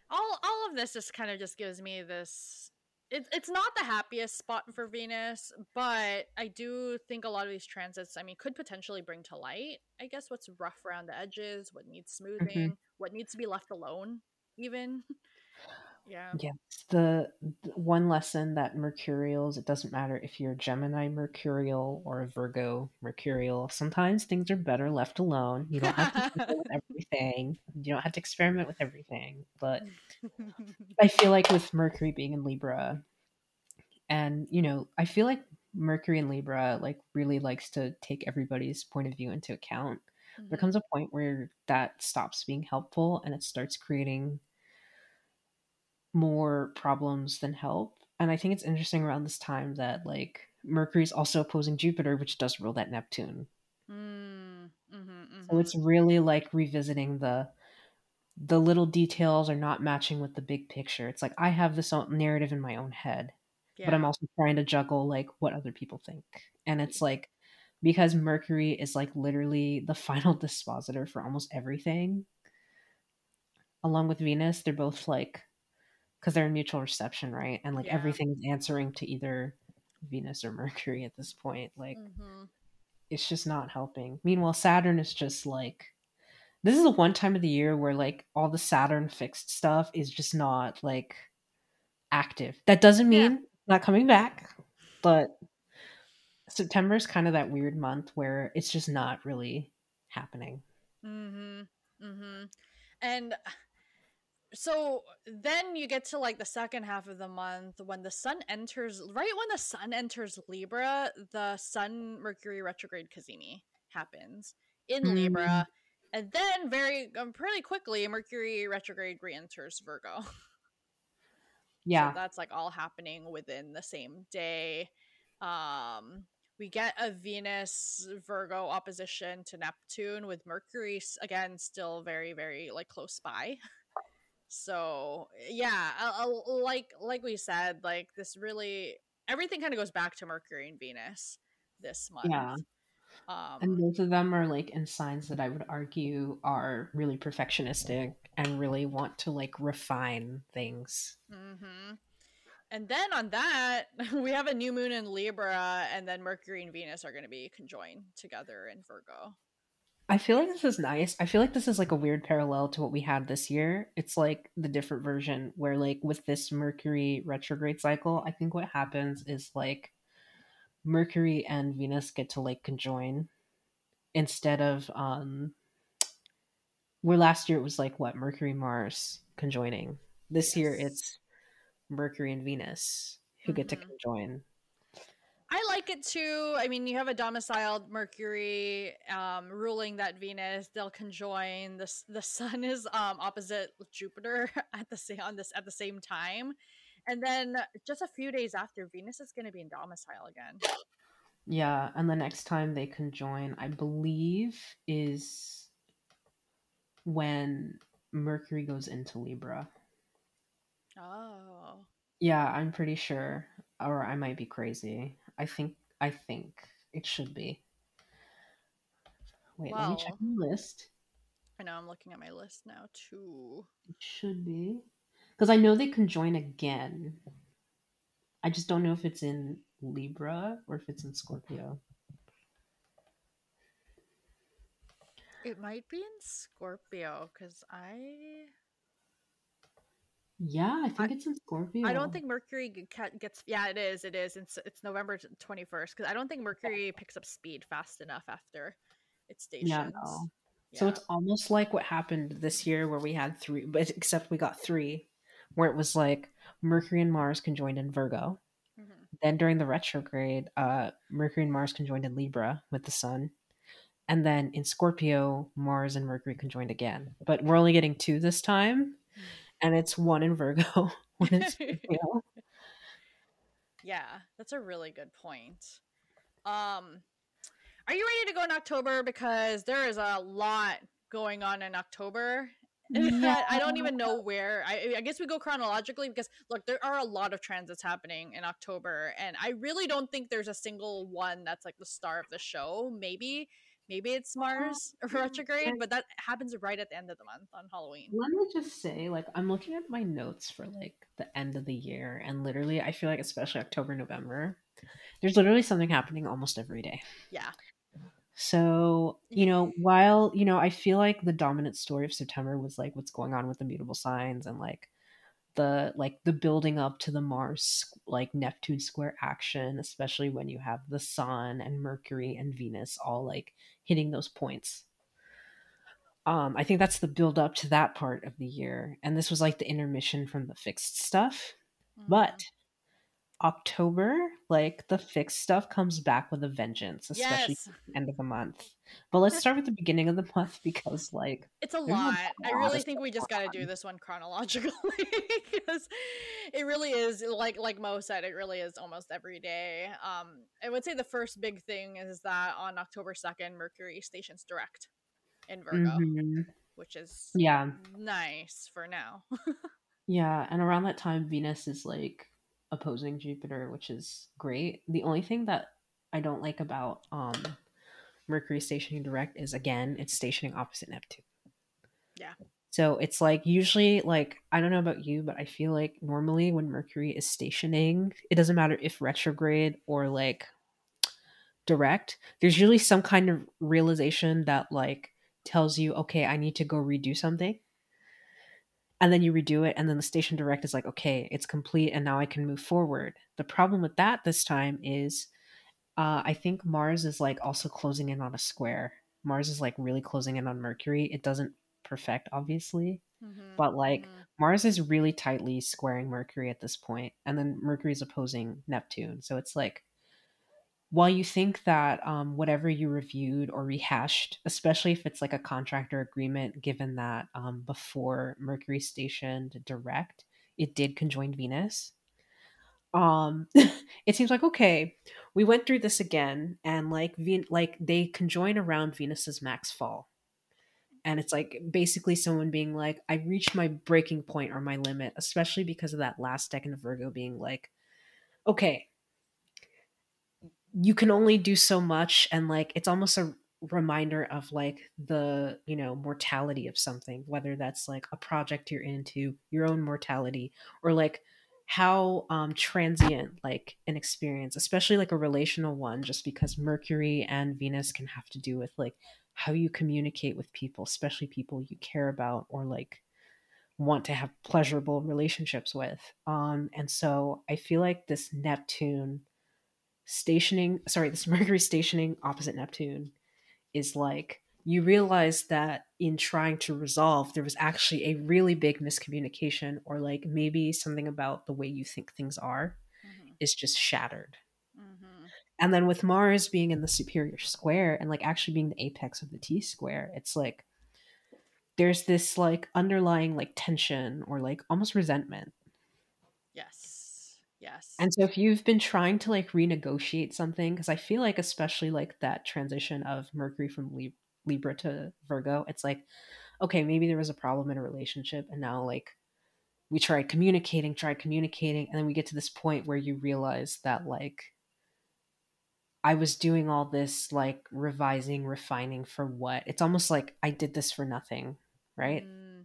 All all of this just kind of just gives me this it, it's not the happiest spot for Venus, but I do think a lot of these transits, I mean, could potentially bring to light, I guess, what's rough around the edges, what needs hmm smoothing, what needs to be left alone, even. yeah. Yes, the, the one lesson that Mercurials, it doesn't matter if you're Gemini Mercurial or a Virgo Mercurial, sometimes things are better left alone. You don't have to with everything, you don't have to experiment with everything. But I feel like with Mercury being in Libra, and you know, I feel like Mercury in Libra like really likes to take everybody's point of view into account. There Mhm. comes a point where that stops being helpful and it starts creating more problems than help. And I think it's interesting around this time that like Mercury's also opposing Jupiter, which does rule that Neptune. Mm, mhm, So it's really like revisiting the the little details are not matching with the big picture. It's like I have this narrative in my own head, but I'm also trying to juggle like what other people think. And it's like because Mercury is like literally the final dispositor for almost everything, along with Venus, they're both like because they're in mutual reception, right? And like Yeah. everything is answering to either Venus or Mercury at this point. Like Mhm. it's just not helping. Meanwhile, Saturn is just like this is the one time of the year where like all the Saturn fixed stuff is just not like active. That doesn't mean it's not coming back, but September is kind of that weird month where it's just not really happening. Mm-hmm. Mm-hmm. And so then you get to like the second half of the month when the sun enters right when the sun enters libra the sun mercury retrograde cazimi happens in Mm, libra and then very um, pretty quickly mercury retrograde re-enters virgo. So yeah, that's like all happening within the same day. Um we get a venus virgo opposition to neptune with mercury again still very very like close by so yeah uh, like like we said like this really everything kind of goes back to mercury and venus this month yeah. And um both of them are like in signs that I would argue are really perfectionistic and really want to like refine things. mhm. and then on that we have a new moon in libra and then mercury and venus are going to be conjoined together in virgo I feel like this is nice. I feel like this is like a weird parallel to what we had this year. It's like the different version where like with this Mercury retrograde cycle, I think what happens is like Mercury and Venus get to like conjoin instead of um where last year it was like what Mercury Mars conjoining. This year it's Mercury and Venus who get to Mhm. conjoin. I like it too. I mean, you have a domiciled Mercury um, ruling that Venus. They'll conjoin. the The Sun is um, opposite Jupiter at the same on this at the same time, and then just a few days after, Venus is going to be in domicile again. Yeah, and the next time they conjoin, I believe, is when Mercury goes into Libra. Oh, Yeah, I'm pretty sure. Or I might be crazy. I think I think it should be. Wait, let me check the list. I know. I'm looking at my list now too. It should be. Because I know they conjoin again. I just don't know if it's in Libra or if it's in Scorpio. It might be in Scorpio because I Yeah, I think it's in Scorpio. I don't think Mercury gets. Yeah, it is. It is. It's it's November twenty first because I don't think Mercury picks up speed fast enough after its stations. Yeah, no. So it's almost like what happened this year where we had three, but except we got three, where it was like Mercury and Mars conjoined in Virgo. Mhm. Then during the retrograde, uh, Mercury and Mars conjoined in Libra with the Sun. And then in Scorpio, Mars and Mercury conjoined again. But we're only getting two this time. And it's one in Virgo, one in Scorpio. Yeah, that's a really good point. Um, are you ready to go in October? Because there is a lot going on in October. that I don't even know where. I, I guess we go chronologically because look, there are a lot of transits happening in October, and I really don't think there's a single one that's like the star of the show. Maybe, maybe it's oh, Mars retrograde, but that happens right at the end of the month on Halloween. Let me just say, like, I'm looking at my notes for like the end of the year, and literally, I feel like, especially October, November, there's literally something happening almost every day. Yeah, So, you know, while, you know, I feel like the dominant story of September was like what's going on with the mutable signs and like the like the building up to the Mars like Neptune square action, especially when you have the sun and Mercury and Venus all like hitting those points. Um, I think that's the build up to that part of the year. And this was like the intermission from the fixed stuff. Mhm. But October, like the fixed stuff comes back with a vengeance, especially yes, end of the month. But let's start with the beginning of the month because, like, It's a There's a lot. I really think we just got to do this one chronologically because it really is like like Mo said. It really is almost every day. Um, I would say the first big thing is that on October second, Mercury stations direct in Virgo, mhm. which is yeah, nice for now. yeah. And around that time, Venus is like opposing Jupiter, which is great. The only thing that I don't like about um Mercury stationing direct is again, it's stationing opposite Neptune. Yeah. So it's like usually like I don't know about you, but I feel like normally when Mercury is stationing, it doesn't matter if retrograde or like direct, there's usually some kind of realization that like tells you, okay, I need to go redo something. And then you redo it, and then the station direct is like, okay, it's complete, and now I can move forward. The problem with that this time is uh, I think Mars is like also closing in on a square. Mars is like really closing in on Mercury. It doesn't perfect, obviously, Mhm, but like mhm. Mars is really tightly squaring Mercury at this point, and then Mercury is opposing Neptune. So it's like, while you think that um, whatever you reviewed or rehashed, especially if it's like a contract or agreement, given that um, before Mercury stationed direct, it did conjoin Venus. Um, it seems like okay, we went through this again, and like like they conjoin around Venus's max fall and it's like basically someone being like i reached my breaking point or my limit especially because of that last decan of virgo being like okay you can only do so much and like it's almost a reminder of like the you know mortality of something whether that's like a project you're into your own mortality or like how um transient like an experience especially like a relational one just because mercury and venus can have to do with like how you communicate with people, especially people you care about or like want to have pleasurable relationships with. Um, and so I feel like this Neptune stationing, sorry, this Mercury stationing opposite Neptune is like you realize that in trying to resolve, there was actually a really big miscommunication, or like maybe something about the way you think things are Mhm. is just shattered. Mhm. And then with Mars being in the superior square and like actually being the apex of the T square, it's like there's this like underlying like tension or like almost resentment. Yes. Yes. And so if you've been trying to like renegotiate something, because I feel like especially like that transition of Mercury from Lib- Libra to Virgo, it's like, okay, maybe there was a problem in a relationship, and now like we tried communicating, tried communicating, and then we get to this point where you realize that like I was doing all this like revising, refining for what? It's almost like I did this for nothing, right? Mm,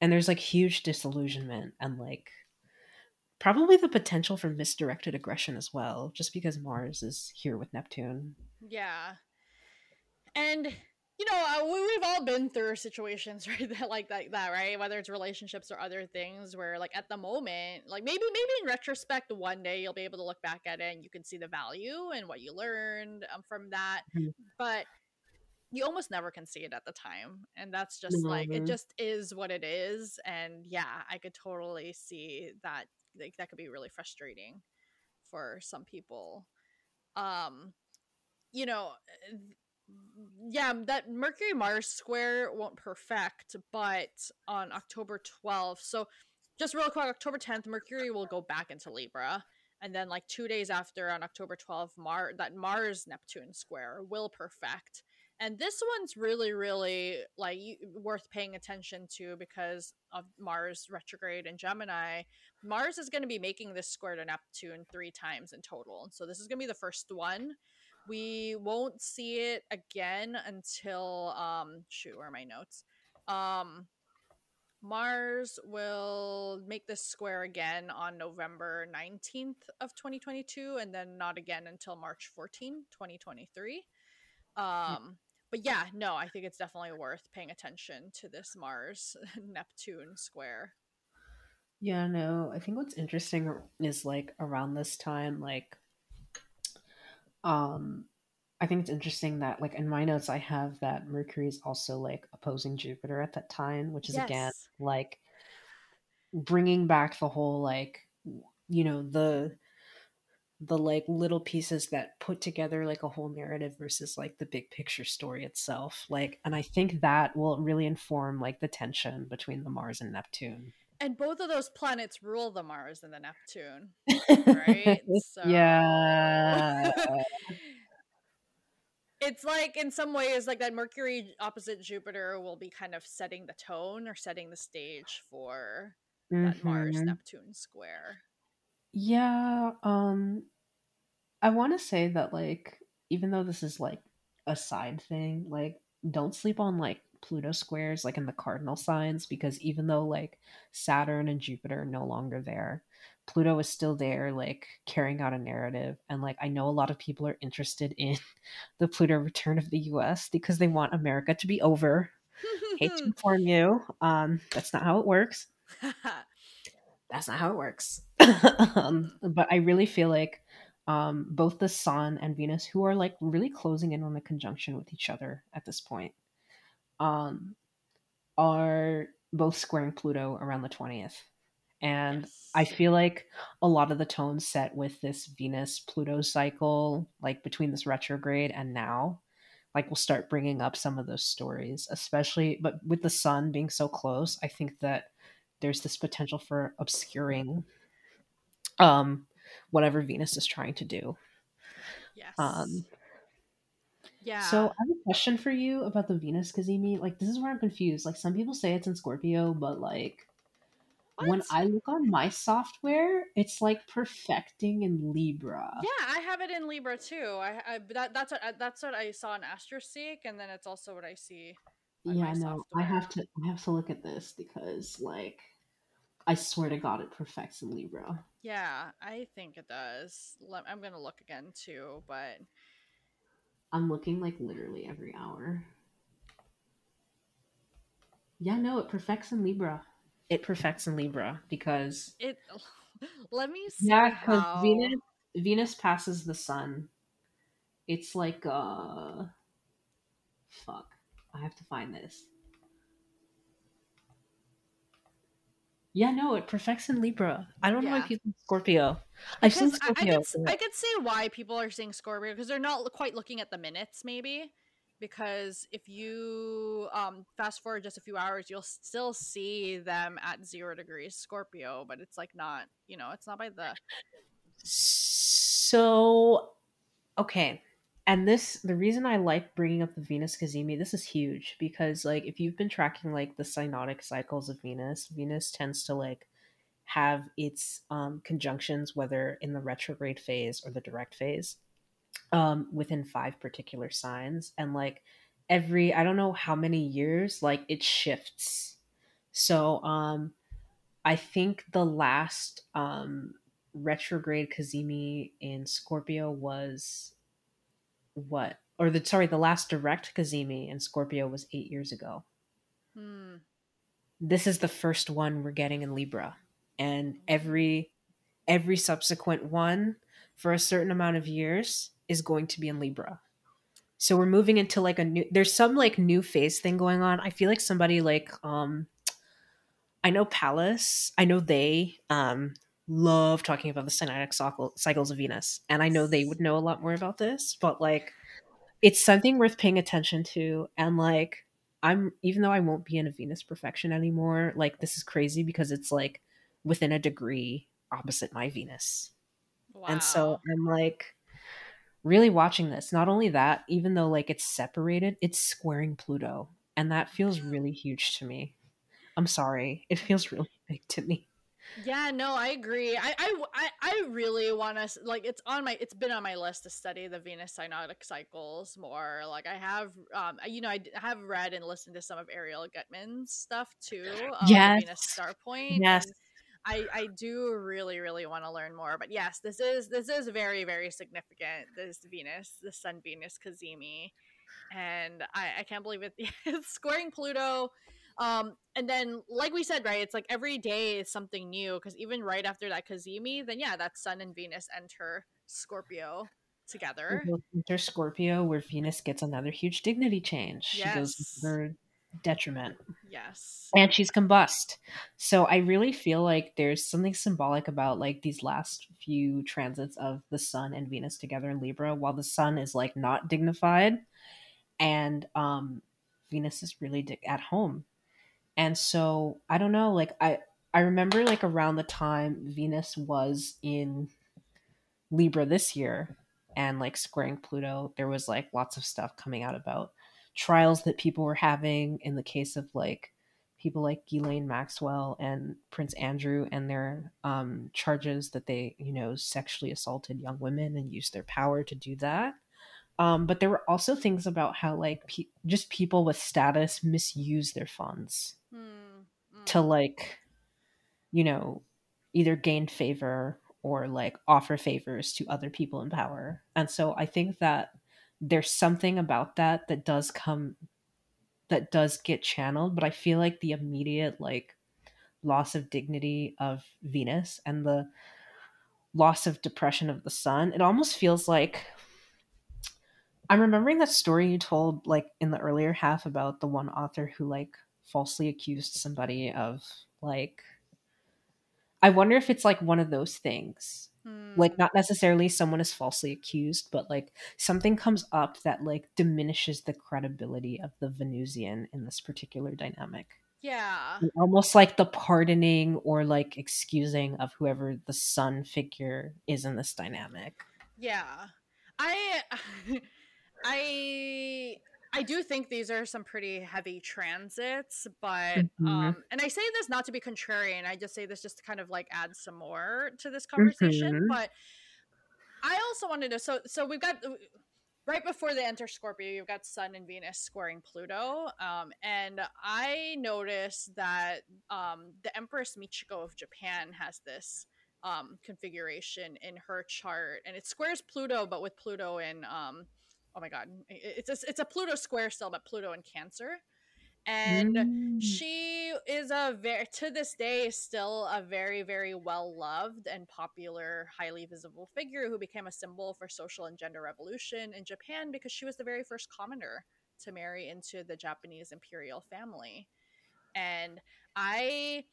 And there's like huge disillusionment and like probably the potential for misdirected aggression as well, just because Mars is here with Neptune. yeah. And you know, uh, we, we've all been through situations right that like that, that right whether it's relationships or other things where like at the moment like maybe maybe in retrospect one day you'll be able to look back at it and you can see the value and what you learned um, from that Mhm. but you almost never can see it at the time and that's just like it just is what it is and yeah i could totally see that like that could be really frustrating for some people. Um you know uh, yeah that mercury mars square won't perfect but on october 12th so just real quick october 10th mercury will go back into libra and then like two days after on october 12th mar that mars neptune square will perfect and this one's really really like worth paying attention to because of mars retrograde in gemini. Mars is going to be making this square to neptune three times in total so this is going to be the first one. We won't see it again until um shoot where are my notes? Um mars will make this square again on november 19th of 2022 and then not again until march 14 2023 um but yeah no i think it's definitely worth paying attention to this mars neptune square. Yeah, no, I think what's interesting is like around this time, like, um, I think it's interesting that like in my notes I have that Mercury is also like opposing Jupiter at that time, which is again like bringing back the whole like you know the the like little pieces that put together like a whole narrative versus like the big picture story itself like and i think that will really inform like the tension between the mars and neptune. And both of those planets rule the mars and the neptune right? So yeah. It's like in some ways like that mercury opposite jupiter will be kind of setting the tone or setting the stage for that mars Mhm. neptune square yeah um i want to say that like even though this is like a side thing like don't sleep on like pluto squares like in the cardinal signs because even though like saturn and jupiter are no longer there pluto is still there like carrying out a narrative and like i know a lot of people are interested in the pluto return of the us because they want america to be over. Hate to inform you um that's not how it works that's not how it works. um, but I really feel like um, both the Sun and Venus, who are like really closing in on the conjunction with each other at this point, um, are both squaring Pluto around the 20th. And I feel like a lot of the tones set with this Venus Pluto cycle, like between this retrograde and now, like we'll start bringing up some of those stories, especially, but with the sun being so close, I think that there's this potential for obscuring um whatever Venus is trying to do. yes Um yeah so I have a question for you about the Venus Cazimi. Like this is where I'm confused. Like some people say it's in Scorpio, but like when I look on my software, it's like perfecting in Libra. Yeah, I have it in Libra too. I, I that, that's what that's what I saw in AstroSeek, and then it's also what I see. On Yeah, my no, I have to I have to look at this because like I swear to God it perfects in Libra. Yeah, I think it does. I'm gonna look again too, but I'm looking like literally every hour. Yeah, no, it perfects in Libra. It perfects in Libra because it. Let me see yeah, because how. Venus Venus passes the sun. It's like uh fuck. I have to find this. Yeah, no, it perfects in Libra. I don't know why Yeah. people Scorpio. I've seen Because I, I could I could see why people are seeing Scorpio because they're not quite looking at the minutes, maybe. Because if you um, fast forward just a few hours, you'll still see them at zero degrees Scorpio, but it's like not, you know, it's not by the. So, okay. And this, the reason I like bringing up the Venus Cazimi, this is huge because, like, if you've been tracking, like, the synodic cycles of Venus, Venus tends to, like, have its um, conjunctions, whether in the retrograde phase or the direct phase, um, within five particular signs. And, like, every, I don't know how many years, like, it shifts. So, um, I think the last um, retrograde Cazimi in Scorpio was what? Or the sorry, the last direct Cazimi in Scorpio was eight years ago. Hmm. This is the first one we're getting in Libra, and every every subsequent one for a certain amount of years is going to be in Libra. So we're moving into like a new. There's some like new phase thing going on. I feel like somebody like um I know Palace, I know they um, love talking about the synodic cycles of Venus, and I know they would know a lot more about this, but like it's something worth paying attention to. And like I'm, even though I won't be in a Venus perfection anymore, like this is crazy because it's like within a degree opposite my Venus, Wow. and so I'm like really watching this. Not only that, even though like it's separated, it's squaring Pluto, and that feels really huge to me. I'm sorry. It feels really big to me. Yeah, no, I agree. I I I, I really want to like it's on my it's been on my list to study the Venus synodic cycles more. Like I have um you know I have read and listened to some of Arielle Guttman's stuff too. Um, Yes. Venus Star Point. Yes. I I do really really want to learn more. But yes, this is this is very very significant. This Venus, the Sun Venus Cazimi, and I I can't believe it. It's squaring Pluto um and then like we said right it's like every day is something new because even right after that cazimi then yeah that's sun and venus enter scorpio together Enter Scorpio, where Venus gets another huge dignity change. She goes Yes. her detriment. yes And she's combust. So I really feel like there's something symbolic about like these last few transits of the Sun and Venus together in Libra, while the Sun is like not dignified and um Venus is really at home. And so I don't know, like I I remember like around the time Venus was in Libra this year and like squaring Pluto, there was like lots of stuff coming out about trials that people were having in the case of like people like Ghislaine Maxwell and Prince Andrew and their um, charges that they, you know, sexually assaulted young women and used their power to do that. Um, but there were also things about how like pe- just people with status misuse their funds Hmm, mm. to like you know either gain favor or like offer favors to other people in power and so i think that there's something about that that does come that does get channeled but i feel like the immediate like loss of dignity of venus and the loss of depression of the sun it almost feels like i'm remembering that story you told like in the earlier half about the one author who like falsely accused somebody of like I wonder if it's like one of those things. Hmm. Like not necessarily someone is falsely accused, but like something comes up that like diminishes the credibility of the Venusian in this particular dynamic. yeah Almost like the pardoning or like excusing of whoever the sun figure is in this dynamic. yeah i i i do think these are some pretty heavy transits but Mhm. um and i say this not to be contrarian i just say this just to kind of like add some more to this conversation Mhm. but i also wanted to so so we've got right before they enter scorpio you've got sun and venus squaring pluto um and i noticed that um the empress michiko of japan has this um configuration in her chart and it squares pluto but with pluto in um oh my god it's a, it's a pluto square still but pluto in cancer and Mm. she is is a very to this day still a very very well loved and popular highly visible figure who became a symbol for social and gender revolution in Japan because she was the very first commoner to marry into the Japanese imperial family. And I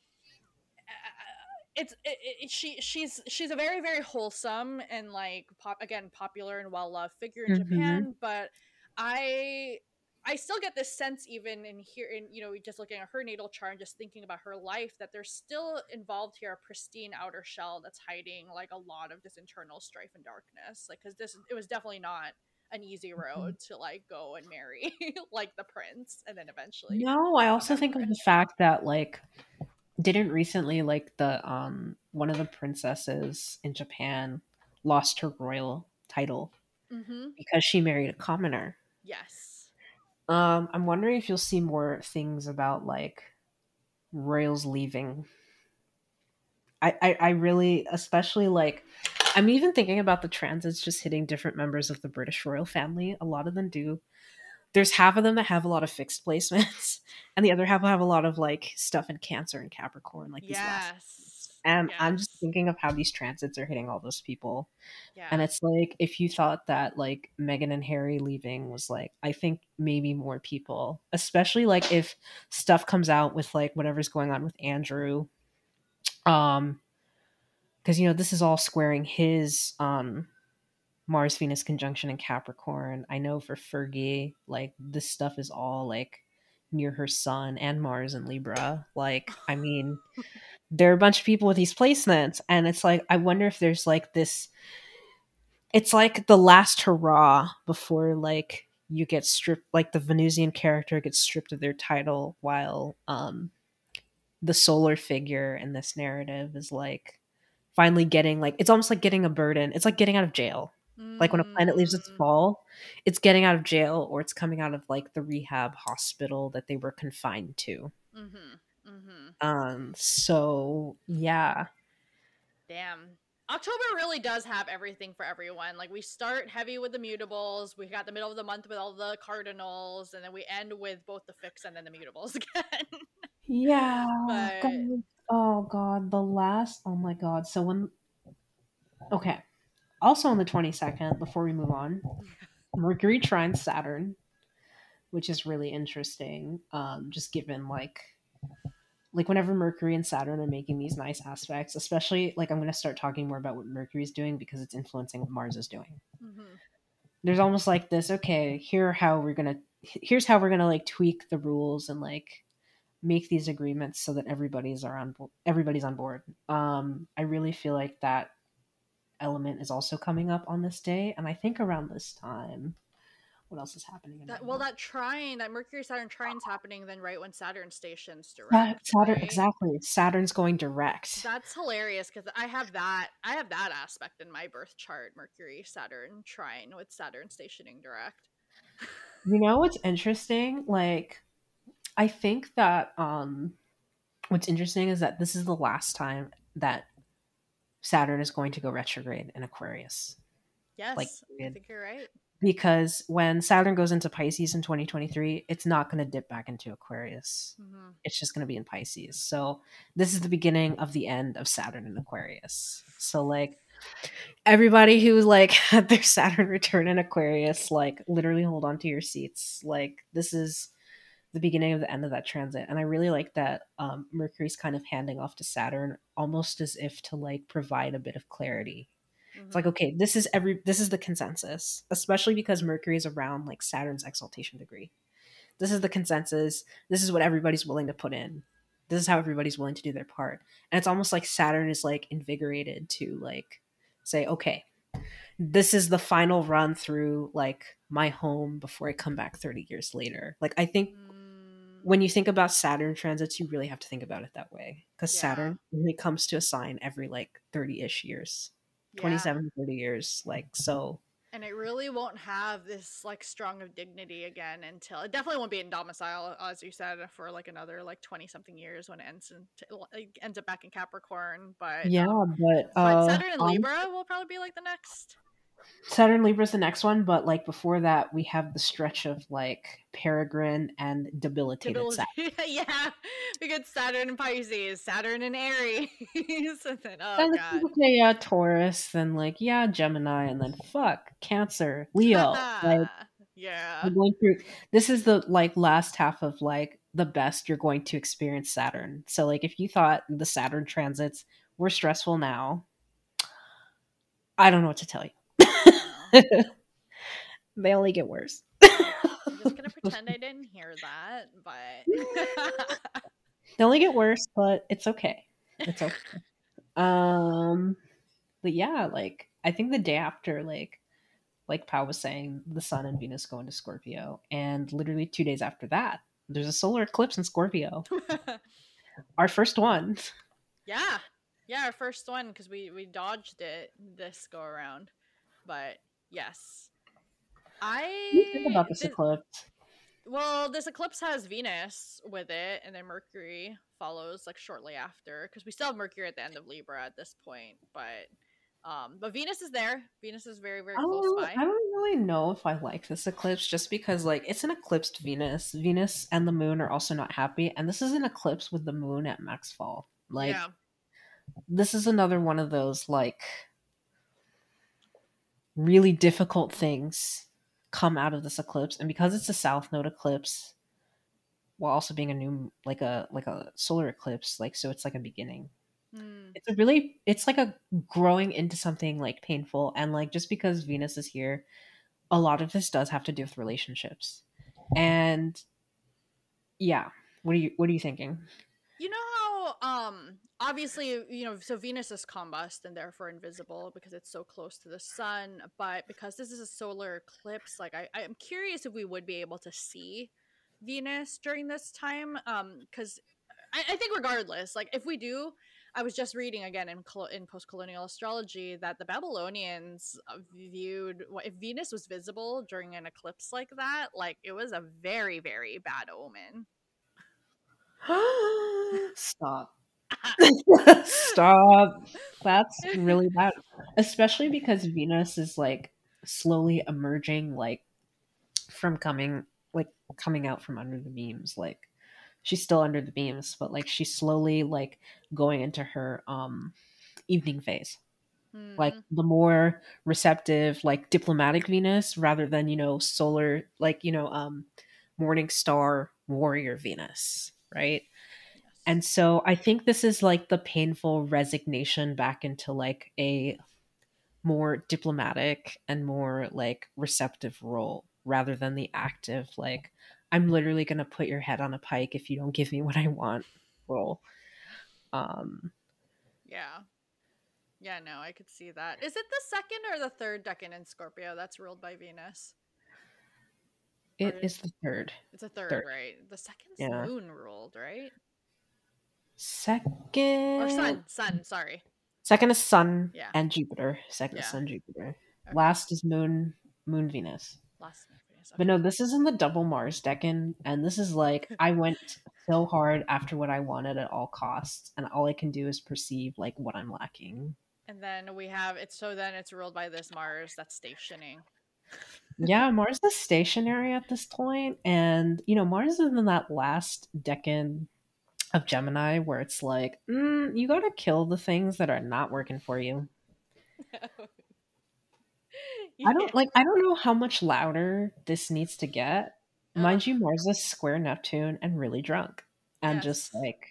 it's it, it, she she's she's a very very wholesome and like pop again popular and well loved figure in Mhm. Japan, but I I still get this sense even in here in you know just looking at her natal chart and just thinking about her life that there's still involved here a pristine outer shell that's hiding like a lot of this internal strife and darkness like because this it was definitely not an easy road to like go and marry like the prince and then eventually No, I also think of the fact that like didn't recently like the um one of the princesses in Japan lost her royal title mm-hmm. because she married a commoner. yes Um, I'm wondering if you'll see more things about like royals leaving. I, I, I really, especially like, I'm even thinking about the transits just hitting different members of the British royal family. A lot of them do. There's half of them that have a lot of fixed placements, and the other half will have a lot of like stuff in Cancer and Capricorn, like these last. yes And I'm just thinking of how these transits are hitting all those people. yeah And it's like if you thought that like Meghan and Harry leaving was like, I think maybe more people, especially like if stuff comes out with like whatever's going on with Andrew, um, because you know this is all squaring his um Mars Venus conjunction in Capricorn. I know for Fergie, like this stuff is all like near her sun and Mars in Libra. Like, I mean, there are a bunch of people with these placements, and it's like I wonder if there's like this. It's like the last hurrah before like you get stripped, like the Venusian character gets stripped of their title, while um the solar figure in this narrative is like finally getting like it's almost like getting a burden. It's like getting out of jail like when a planet leaves its Mm, ball it's getting out of jail or it's coming out of like the rehab hospital that they were confined to mhm, mhm. um so yeah Damn. October really does have everything for everyone. Like we start heavy with the mutables, we got the middle of the month with all the cardinals, and then we end with both the fix and then the mutables again. yeah But- God. oh god the last oh my god so when okay also on the 22nd before we move on mercury trines saturn which is really interesting um just given like like whenever mercury and saturn are making these nice aspects especially like i'm going to start talking more about what mercury's doing because it's influencing what mars is doing Mhm. there's almost like this okay here how we're going to here's how we're going to like tweak the rules and like make these agreements so that everybody's are on bo- everybody's on board um i really feel like that element is also coming up on this day and i think around this time what else is happening in That, well, month? that trine, that Mercury Saturn trine's happening then right when Saturn stations direct. Saturn right? exactly saturn's going direct That's hilarious because I have that. I have that aspect in my birth chart: Mercury Saturn trine with Saturn stationing direct. You know what's interesting? Like, I think that um, what's interesting is that this is the last time that Saturn is going to go retrograde in Aquarius. Yes, like, I think you're right. Because when Saturn goes into Pisces in 2023, it's not going to dip back into Aquarius. hmm It's just going to be in Pisces. So, this is the beginning of the end of Saturn in Aquarius. So, like, everybody who like had their Saturn return in Aquarius, like literally hold on to your seats. Like this is the beginning of the end of that transit. And I really like that um Mercury's kind of handing off to Saturn almost as if to like provide a bit of clarity. It's like, okay, this is every this is the consensus, especially because Mercury is around like Saturn's exaltation degree. This is the consensus. This is what everybody's willing to put in. This is how everybody's willing to do their part. And it's almost like Saturn is like invigorated to like say, okay, this is the final run through like my home before I come back 30 years later. Like I think when you think about Saturn transits, you really have to think about it that way. Because Yeah. Saturn only comes to a sign every like 30-ish years. yeah. 27 30 years like so and it really won't have this like strong of dignity again until it definitely won't be in domicile as you said for like another like 20 something years when it ends in, like, ends up back in capricorn but yeah but but uh saturn and libra will probably be like the next Saturn Libra is the next one, but like before that, we have the stretch of like Peregrine and debilitated Debil- Saturn. yeah, we got Saturn and Pisces, Saturn and Aries, and then oh And god, okay, yeah, Taurus, then like yeah, Gemini, and then fuck Cancer, Leo. like yeah, we're going through. This is the like last half of like the best you're going to experience Saturn. So like if you thought the Saturn transits were stressful now, I don't know what to tell you. they only get worse. I'm just gonna pretend I didn't hear that, but They only get worse, but it's okay. It's okay. um, but yeah, like I think the day after, like, like Pau was saying, the Sun and Venus go into Scorpio, and literally two days after that, there's a solar eclipse in Scorpio. Our first one. yeah, yeah, our first one because we we dodged it this go around, but yes, I What do you think about this did- eclipse? Well, this eclipse has Venus with it, and then Mercury follows like shortly after because we still have Mercury at the end of Libra at this point, but um, but Venus is there. Venus is very very I close by. I don't really know if I like this eclipse just because like it's an eclipsed Venus. Venus and the moon are also not happy, and this is an eclipse with the moon at max fall. Like yeah, this is another one of those like really difficult things come out of this eclipse. And because it's a south node eclipse while also being a new like a like a solar eclipse like so it's like a beginning. Hmm. it's a really it's like a growing into something like painful. And like just because venus is here a lot of this does have to do with relationships. And yeah. What are you what are you thinking? You know how um obviously you know so Venus is combust and therefore invisible because it's so close to the sun, but because this is a solar eclipse, like I I'm curious if we would be able to see Venus during this time um cuz I, I think regardless, like if we do I was just reading again in in post-colonial astrology that the Babylonians viewed if Venus was visible during an eclipse like that, like it was a very very bad omen. Stop. Stop. That's really bad. Especially because Venus is like slowly emerging like from coming like coming out from under the beams. Like she's still under the beams, but like she's slowly like going into her um evening phase. Like Hmm. the more receptive, like diplomatic Venus rather than, you know, solar like, you know, um morning star warrior Venus, right? Yes. And so I think this is like the painful resignation back into like a more diplomatic and more like receptive role rather than the active, like, I'm literally going to put your head on a pike if you don't give me what I want role. Um, Yeah. Yeah, no, I could see that. Is it the second or the third decan in Scorpio that's ruled by Venus? It is the third. It's a third, Third. right? The second's Yeah. moon ruled, right? Second. Or sun, sun, sorry. Second is Sun Yeah. and Jupiter. Second is Sun, Jupiter. Okay. Last is Moon, Moon, Venus. Last Venus. But no, this is in the double Mars decan, and this is like I went so hard after what I wanted at all costs, and all I can do is perceive like what I'm lacking. And then we have it's so then it's ruled by this Mars that's stationing. Yeah, Mars is stationary at this point, and you know Mars is in that last decan of Gemini where it's like, mm, you gotta kill the things that are not working for you. I don't like. I don't know how much louder this needs to get. Mind you, Mars is square Neptune and really drunk, and just like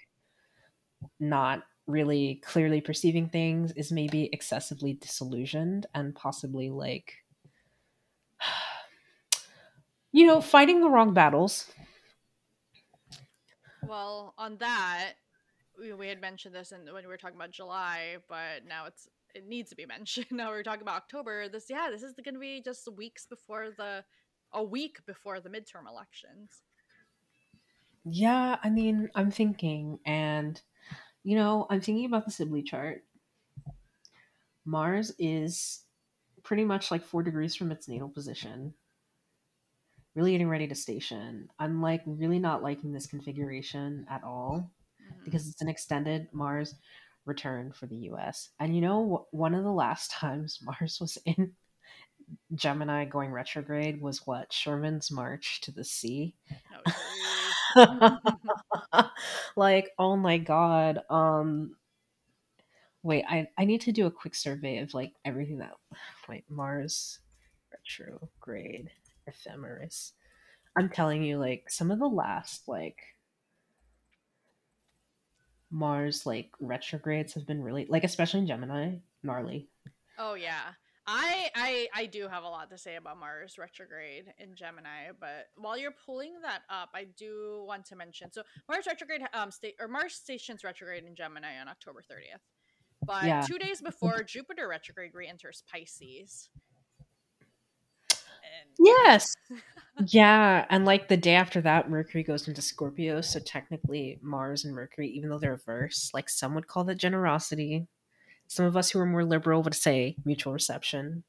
not really clearly perceiving things is maybe excessively disillusioned and possibly like you know fighting the wrong battles. Well, on that, we, we had mentioned this in, when we were talking about July, but now it's it needs to be mentioned. Now we're talking about October. This yeah, this is going to be just weeks before the a week before the midterm elections. Yeah, I mean, I'm thinking, and you know, I'm thinking about the Sibley chart. Mars is pretty much like four degrees from its natal position. Really getting ready to station. I'm like really not liking this configuration at all Mhm. because it's an extended Mars return for the US. And you know, one of the last times Mars was in Gemini going retrograde was what? Sherman's March to the Sea. Oh, like, oh my god. Um wait, I I need to do a quick survey of like everything that wait, Mars retrograde ephemeris. I'm telling you, like some of the last like Mars like retrogrades have been really like especially in Gemini, gnarly. oh yeah. I, I I do have a lot to say about Mars retrograde in Gemini, but while you're pulling that up, I do want to mention so Mars retrograde um state or Mars stations retrograde in Gemini on October 30th. But Yeah. two days before Jupiter retrograde re-enters Pisces. Yes. Yeah, and like the day after that, Mercury goes into Scorpio. So technically, Mars and Mercury, even though they're reversed, like some would call that generosity. Some of us who are more liberal would say mutual reception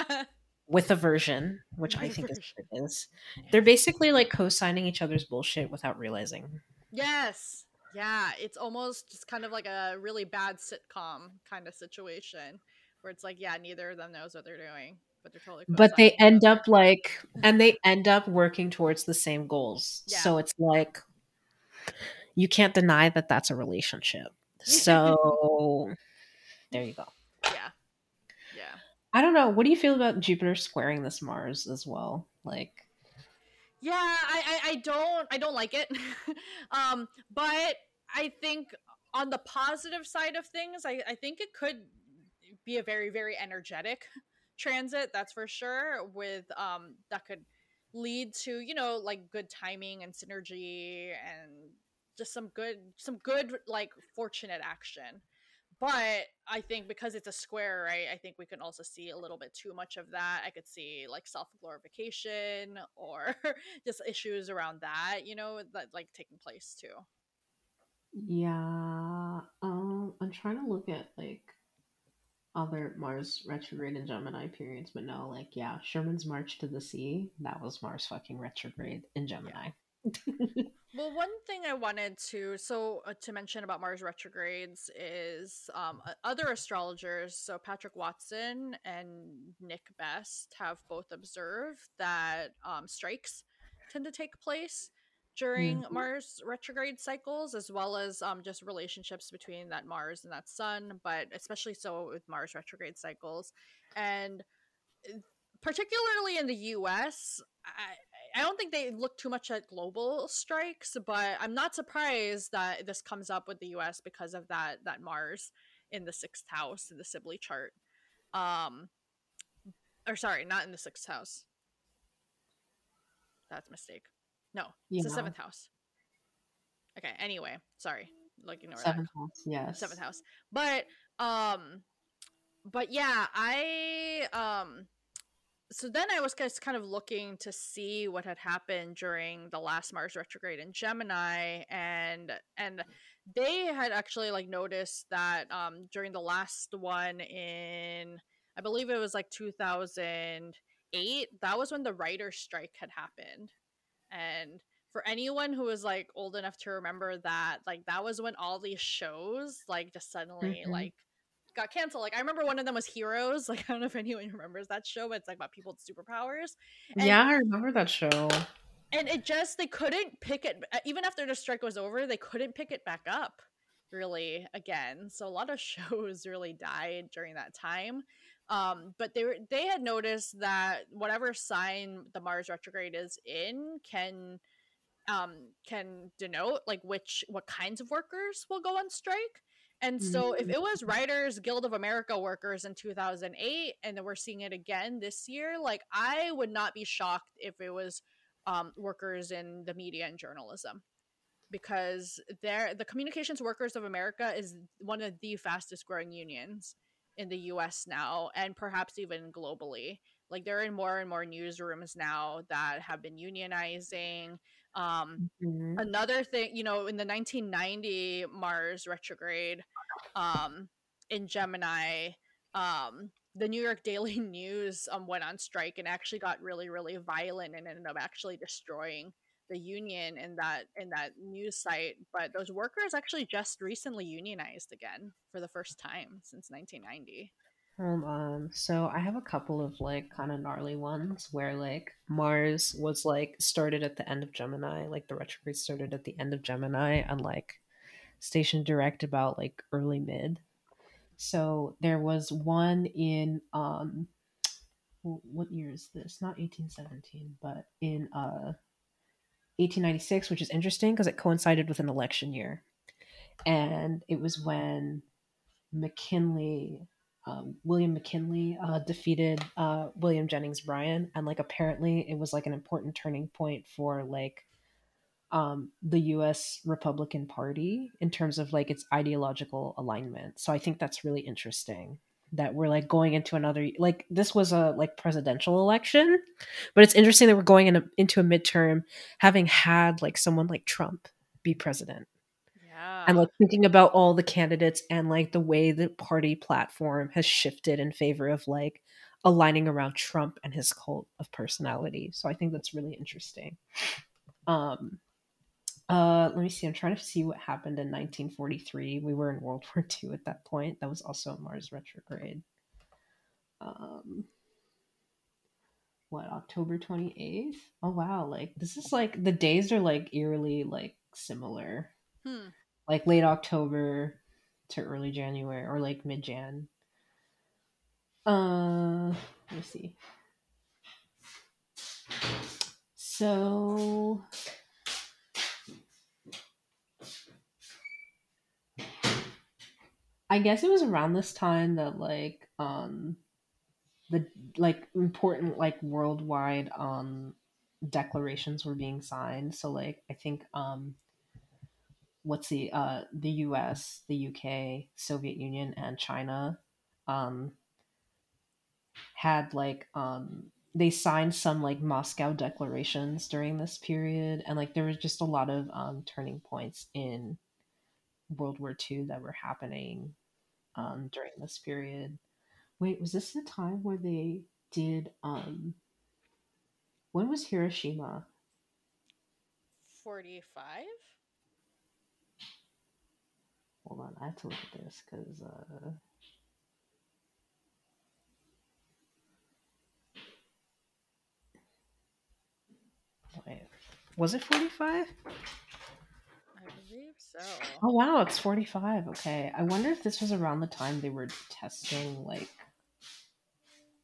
with aversion, which I think is what it is. They're basically like co-signing each other's bullshit without realizing. Yes. Yeah, it's almost just kind of like a really bad sitcom kind of situation where it's like, yeah, neither of them knows what they're doing, but they're totally. But they end up like, and they end up working towards the same goals. Yeah. So it's like, you can't deny that that's a relationship. So there you go. Yeah. Yeah. I don't know. What do you feel about Jupiter squaring this Mars as well? Like, Yeah, I, I, I don't I don't like it. um, but I think on the positive side of things, I, I think it could be a very, very energetic transit, that's for sure, with um that could lead to, you know, like good timing and synergy and just some good some good like fortunate action. But I think because it's a square, right? I think we can also see a little bit too much of that. I could see like self glorification or just issues around that, you know, that like taking place too. yeah. Um, I'm trying to look at like other Mars retrograde and Gemini periods, but no, like, yeah, Sherman's March to the Sea, that was Mars fucking retrograde in Gemini. Well, one thing I wanted to so uh, to mention about Mars retrogrades is um, o- other astrologers. So Patrick Watson and Nick Best have both observed that um, strikes tend to take place during Mhm. Mars retrograde cycles, as well as um, just relationships between that Mars and that Sun, but especially so with Mars retrograde cycles, and uh, particularly in the U.S. I, I don't think they look too much at global strikes, but I'm not surprised that this comes up with the US because of that that Mars in the sixth house in the Sibley chart. Um or sorry, not in the sixth house. That's a mistake. No, it's the seventh house. Okay, anyway, sorry. Like ignore that Seventh house, yes. seventh house but um but yeah i um so then i was just kind of looking to see what had happened during the last mars retrograde in gemini and and they had actually like noticed that um during the last one in i believe it was like 2008 that was when the writer's strike had happened and for anyone who was like old enough to remember that like that was when all these shows like just suddenly Mhm. like got canceled. Like i remember one of them was heroes. Like i don't know if anyone remembers that show but it's like about people with superpowers. And- yeah, I remember that show. and it just they couldn't pick it uh, even after the strike was over they couldn't pick it back up really again. So a lot of shows really died during that time um but they were they had noticed that whatever sign the mars retrograde is in can um can denote like which what kinds of workers will go on strike. And so if it was writers guild of america workers in 2008 and then we're seeing it again this year like i would not be shocked if it was um, workers in the media and journalism because they're the communications workers of america is one of the fastest growing unions in the us now and perhaps even globally like there are more and more newsrooms now that have been unionizing um, Mhm. another thing you know in the 1990 mars retrograde um in gemini um the new york daily news um went on strike and actually got really really violent and ended up actually destroying the union in that in that news site but those workers actually just recently unionized again for the first time since 1990 Hold on. So I have a couple of like kind of gnarly ones where like Mars was like started at the end of Gemini, like the retrograde started at the end of Gemini and like station direct about like early mid. So there was one in um what year is this? Not 1817, but in uh 1896, which is interesting because it coincided with an election year. And it was when McKinley um, William McKinley uh, defeated uh, William Jennings Bryan, and like apparently it was like an important turning point for like um, the U.S. Republican Party in terms of like its ideological alignment. So I think that's really interesting that we're like going into another like this was a like presidential election, but it's interesting that we're going in a, into a midterm having had like someone like Trump be president yeah. and like thinking about all the candidates and like the way the party platform has shifted in favor of like aligning around Trump and his cult of personality. So I think that's really interesting. Um uh let me see. I'm trying to see what happened in 1943. We were in World War II at that point. That was also Mars retrograde. Um what October 28th? Oh wow, like this is like the days are like eerily like similar. Hmm like late October to early January or like mid Jan. Uh, let me see. So I guess it was around this time that like um the like important like worldwide um declarations were being signed. So like I think um what's the uh, the U.S., the U.K., Soviet Union, and China um, had like um, they signed some like Moscow declarations during this period, and like there was just a lot of um, turning points in World War II that were happening um, during this period. Wait, was this the time where they did? Um, when was Hiroshima? Forty-five. Hold on, I have to look at this because. Uh... Wait, was it 45? So. Oh wow, it's 45. Okay. I wonder if this was around the time they were testing like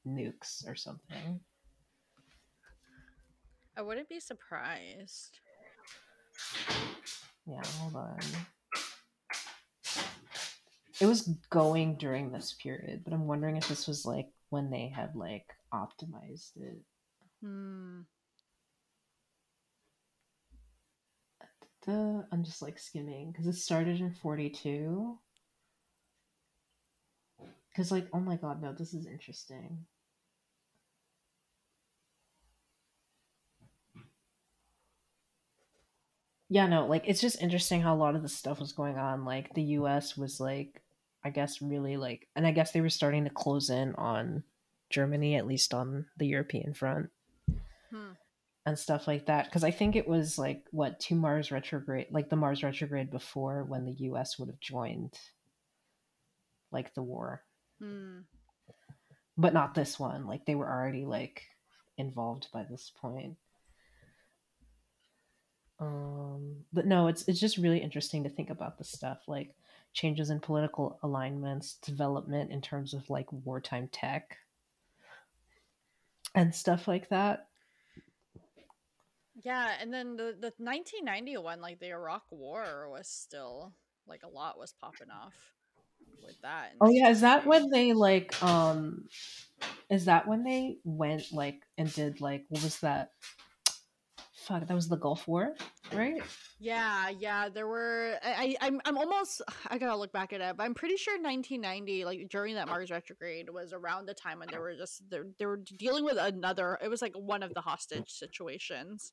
nukes or something. I wouldn't be surprised. Yeah, hold on it was going during this period, but I'm wondering if this was like when they had like optimized it. Hmm. I'm just like skimming because it started in 42. Because, like, oh my god, no, this is interesting. Yeah, no, like, it's just interesting how a lot of the stuff was going on. Like, the US was like I guess really like and I guess they were starting to close in on Germany at least on the European front. Hmm. And stuff like that because I think it was like what two Mars retrograde like the Mars retrograde before when the US would have joined like the war. Hmm. But not this one. Like they were already like involved by this point. Um but no, it's it's just really interesting to think about the stuff like changes in political alignments, development in terms of like wartime tech and stuff like that. Yeah, and then the the 1991 like the Iraq war was still like a lot was popping off with that. Oh yeah, is that when they like um is that when they went like and did like what was that fuck, that was the Gulf War, right? Yeah, yeah. There were. I, I, am I'm almost. I gotta look back at it, but I'm pretty sure 1990, like during that Mars retrograde, was around the time when they were just they, they were dealing with another. It was like one of the hostage situations.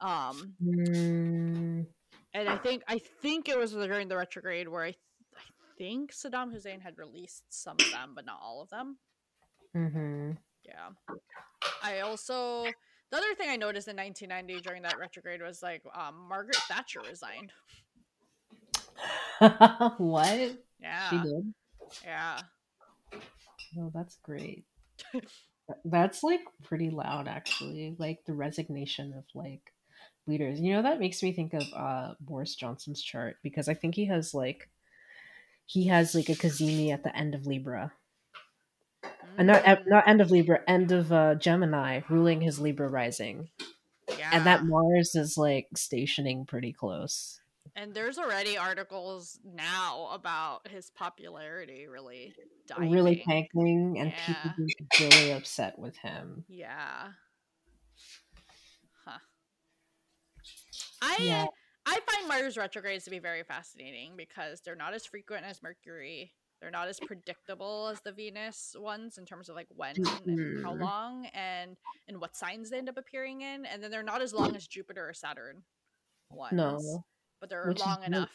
Um, mm. and I think I think it was during the retrograde where I, th- I think Saddam Hussein had released some of them, but not all of them. Mm-hmm. Yeah. I also the other thing I noticed in 1990 during that retrograde was like um, Margaret Thatcher resigned. what? Yeah. She did. Yeah. No, that's great. that's like pretty loud actually. Like the resignation of like leaders. You know, that makes me think of uh Boris Johnson's chart because I think he has like he has like a cazimi at the end of Libra. Mm. And not not end of Libra, end of uh, Gemini, ruling his Libra rising. Yeah. And that Mars is like stationing pretty close. And there's already articles now about his popularity really diving. Really tanking, and yeah. people being really upset with him. Yeah. I yeah. I find Mars retrogrades to be very fascinating because they're not as frequent as Mercury. They're not as predictable as the Venus ones in terms of like when mm-hmm. and how mm-hmm. long and and what signs they end up appearing in, and then they're not as long as Jupiter or Saturn ones. No, but they're Which long enough.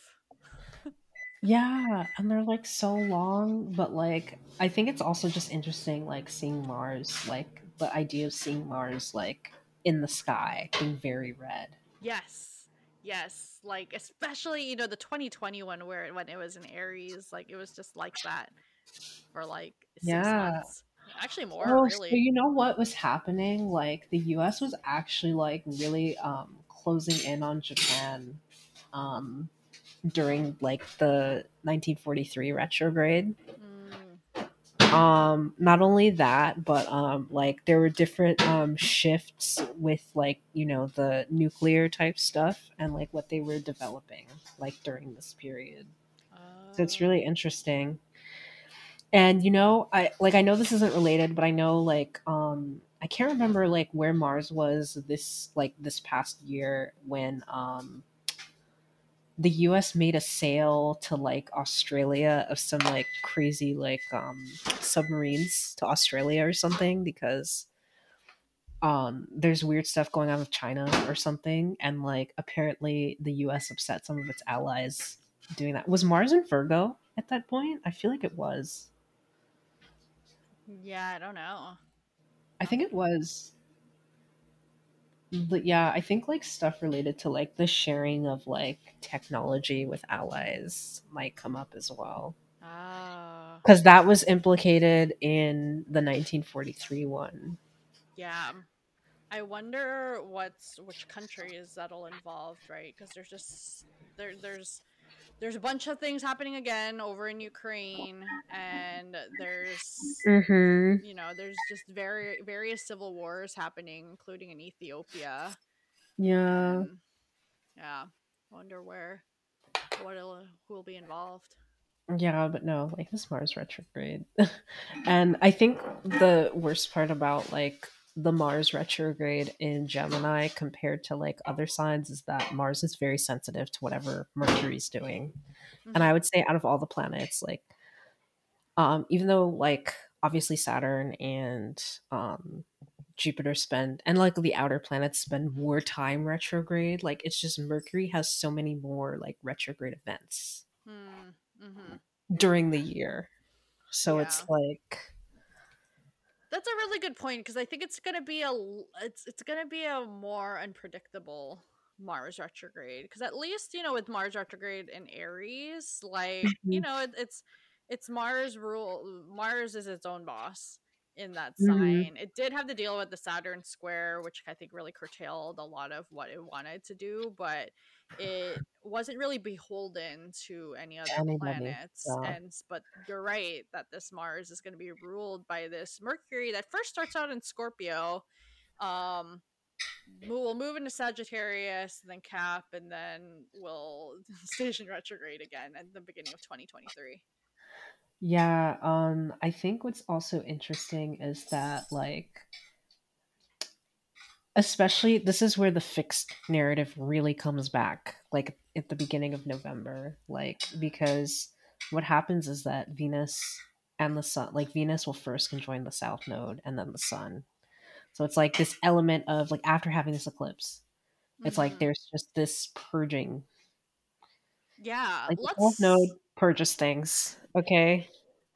yeah, and they're like so long, but like I think it's also just interesting, like seeing Mars, like the idea of seeing Mars like in the sky being very red. Yes Yes, like especially you know the 2020 one where when it was in Aries, like it was just like that for like yeah. Months. Actually, more oh, really. So you know what was happening? Like the U.S. was actually like really um, closing in on Japan um, during like the 1943 retrograde. Mm um not only that but um like there were different um shifts with like you know the nuclear type stuff and like what they were developing like during this period so it's really oh. interesting and you know i like i know this isn't related but i know like um i can't remember like where mars was this like this past year when um the US made a sale to like Australia of some like crazy like um submarines to Australia or something because um there's weird stuff going on with China or something and like apparently the US upset some of its allies doing that. Was Mars in Virgo at that point? I feel like it was. Yeah, I don't know. I think it was yeah, I think like stuff related to like the sharing of like technology with allies might come up as well. Ah. Because that was implicated in the 1943 one. Yeah. I wonder what's which countries that'll involve, right? Because there's just there there's there's a bunch of things happening again over in Ukraine, and there's mm-hmm. you know there's just very various civil wars happening, including in Ethiopia. Yeah, and, yeah. Wonder where what who will be involved. Yeah, but no, like this Mars retrograde, and I think the worst part about like the Mars retrograde in Gemini compared to like other signs is that Mars is very sensitive to whatever Mercury's doing. Mm-hmm. And I would say out of all the planets, like um even though like obviously Saturn and um Jupiter spend and like the outer planets spend more time retrograde, like it's just Mercury has so many more like retrograde events mm, mm-hmm. during the year. So yeah. it's like that's a really good point because I think it's gonna be a it's it's gonna be a more unpredictable Mars retrograde because at least you know with Mars retrograde in Aries, like you mm-hmm. know it, it's it's Mars rule. Mars is its own boss in that mm-hmm. sign. It did have to deal with the Saturn square, which I think really curtailed a lot of what it wanted to do, but it wasn't really beholden to any other planets yeah. and but you're right that this mars is going to be ruled by this mercury that first starts out in scorpio um we'll move into sagittarius and then cap and then we'll station retrograde again at the beginning of 2023 yeah um i think what's also interesting is that like especially this is where the fixed narrative really comes back like at the beginning of november like because what happens is that venus and the sun like venus will first conjoin the south node and then the sun so it's like this element of like after having this eclipse mm-hmm. it's like mm-hmm. there's just this purging yeah like let's... the south node purges things okay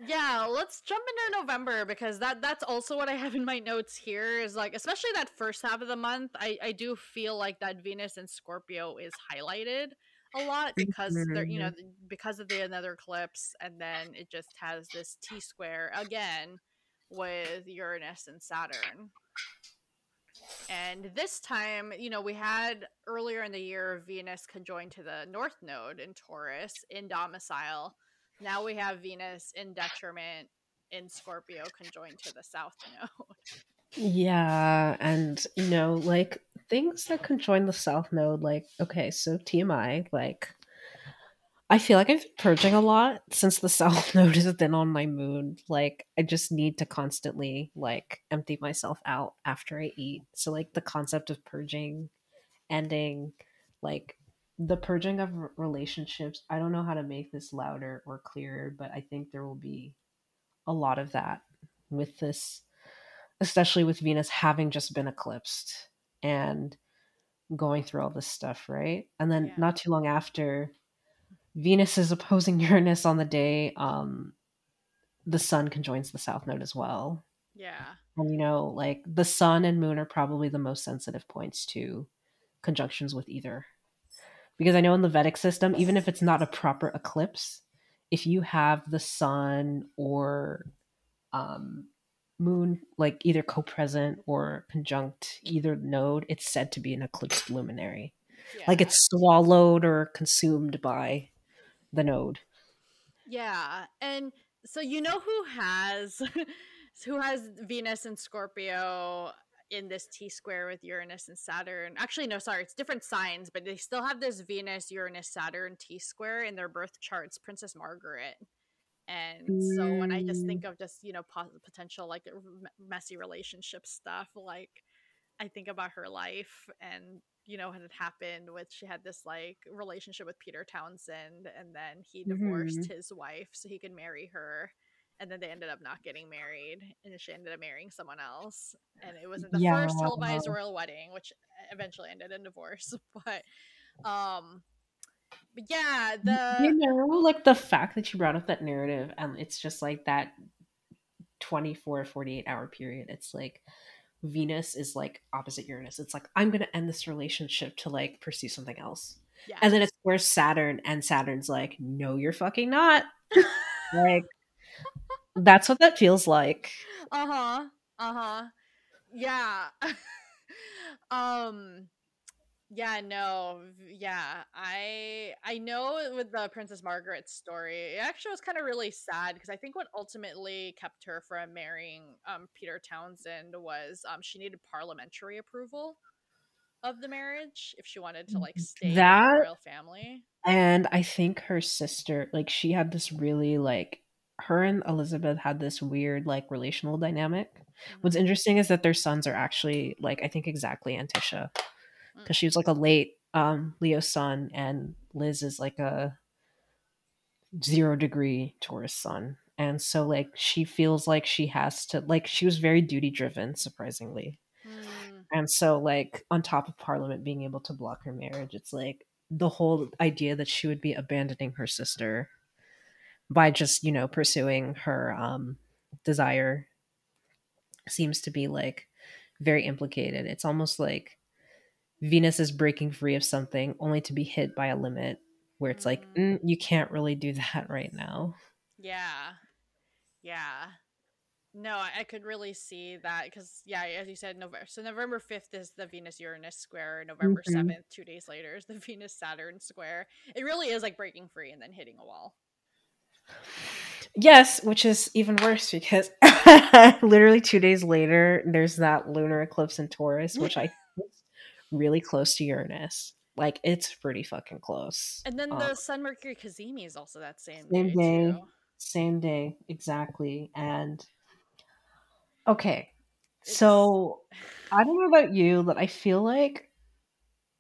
yeah, let's jump into November because that that's also what I have in my notes here is like especially that first half of the month, I I do feel like that Venus and Scorpio is highlighted a lot because they're you know because of the another eclipse and then it just has this T square again with Uranus and Saturn. And this time, you know, we had earlier in the year Venus conjoined to the North Node in Taurus in domicile. Now we have Venus in detriment in Scorpio conjoined to the South Node. Yeah, and you know, like things that conjoin the South Node, like okay, so TMI, like I feel like I've been purging a lot since the South Node has been on my moon. Like I just need to constantly like empty myself out after I eat. So like the concept of purging, ending, like the purging of relationships. I don't know how to make this louder or clearer, but I think there will be a lot of that with this especially with Venus having just been eclipsed and going through all this stuff, right? And then Yeah. not too long after, Venus is opposing Uranus on the day um, the sun conjoins the south node as well. Yeah. And you know, like the sun and moon are probably the most sensitive points to conjunctions with either. Because I know in the Vedic system, even if it's not a proper eclipse, if you have the sun or um, moon like either co-present or conjunct either node, it's said to be an eclipsed luminary. yeah. Like it's swallowed or consumed by the node. Yeah, and so you know who has who has Venus and Scorpio in this T square with Uranus and Saturn. Actually, no, sorry, it's different signs, but they still have this Venus, Uranus, Saturn T square in their birth charts. Princess Margaret. And so when I just think of just you know pos- potential like messy relationship stuff, like I think about her life and you know what had happened with she had this like relationship with Peter Townsend and then he divorced Mhm. his wife so he could marry her and then they ended up not getting married and she ended up marrying someone else and it wasn't the first televised royal wedding which eventually ended in divorce but um but yeah the you know, like the fact that you brought up that narrative and it's just like that 24 48 hour period. It's like Venus is like opposite Uranus. It's like I'm going to end this relationship to like pursue something else. yeah And then it's where Saturn and Saturn's like, "No, you're fucking not." like that's what that feels like. uh-huh uh-huh. Yeah. Um yeah no yeah i i know with the princess margaret story it actually was kind of really sad because i think what ultimately kept her from marrying um peter townsend was um she needed parliamentary approval of the marriage if she wanted to like stay with That- the royal family. And I think her sister, like she had this really like her and Elizabeth had this weird like relational dynamic. What's Mhm. interesting is that their suns are actually like I think exactly antiscia Mm. because she was like a late um Leo sun and Liz is like a zero degree Taurus sun. And so like she feels like she has to like she was very duty driven surprisingly. Mm, And so like on top of parliament being able to block her marriage, it's like the whole idea that she would be abandoning her sister by just, you know, pursuing her um desire seems to be like very implicated. It's almost like Venus is breaking free of something only to be hit by a limit where it's like, Mm. mm, you can't really do that right now. yeah yeah no i could really see that because yeah as you said november so november 5th is the venus uranus square november Mhm. 7th two days later is the venus saturn square it really is like breaking free and then hitting a wall Yes, which is even worse because literally two days later, there's that lunar eclipse in Taurus, which I really close to Uranus. Like it's pretty fucking close. and then Um, the sun mercury cazimi is also that same, Same day, day. too same day, exactly. And okay, It's- so I don't know about you, but I feel like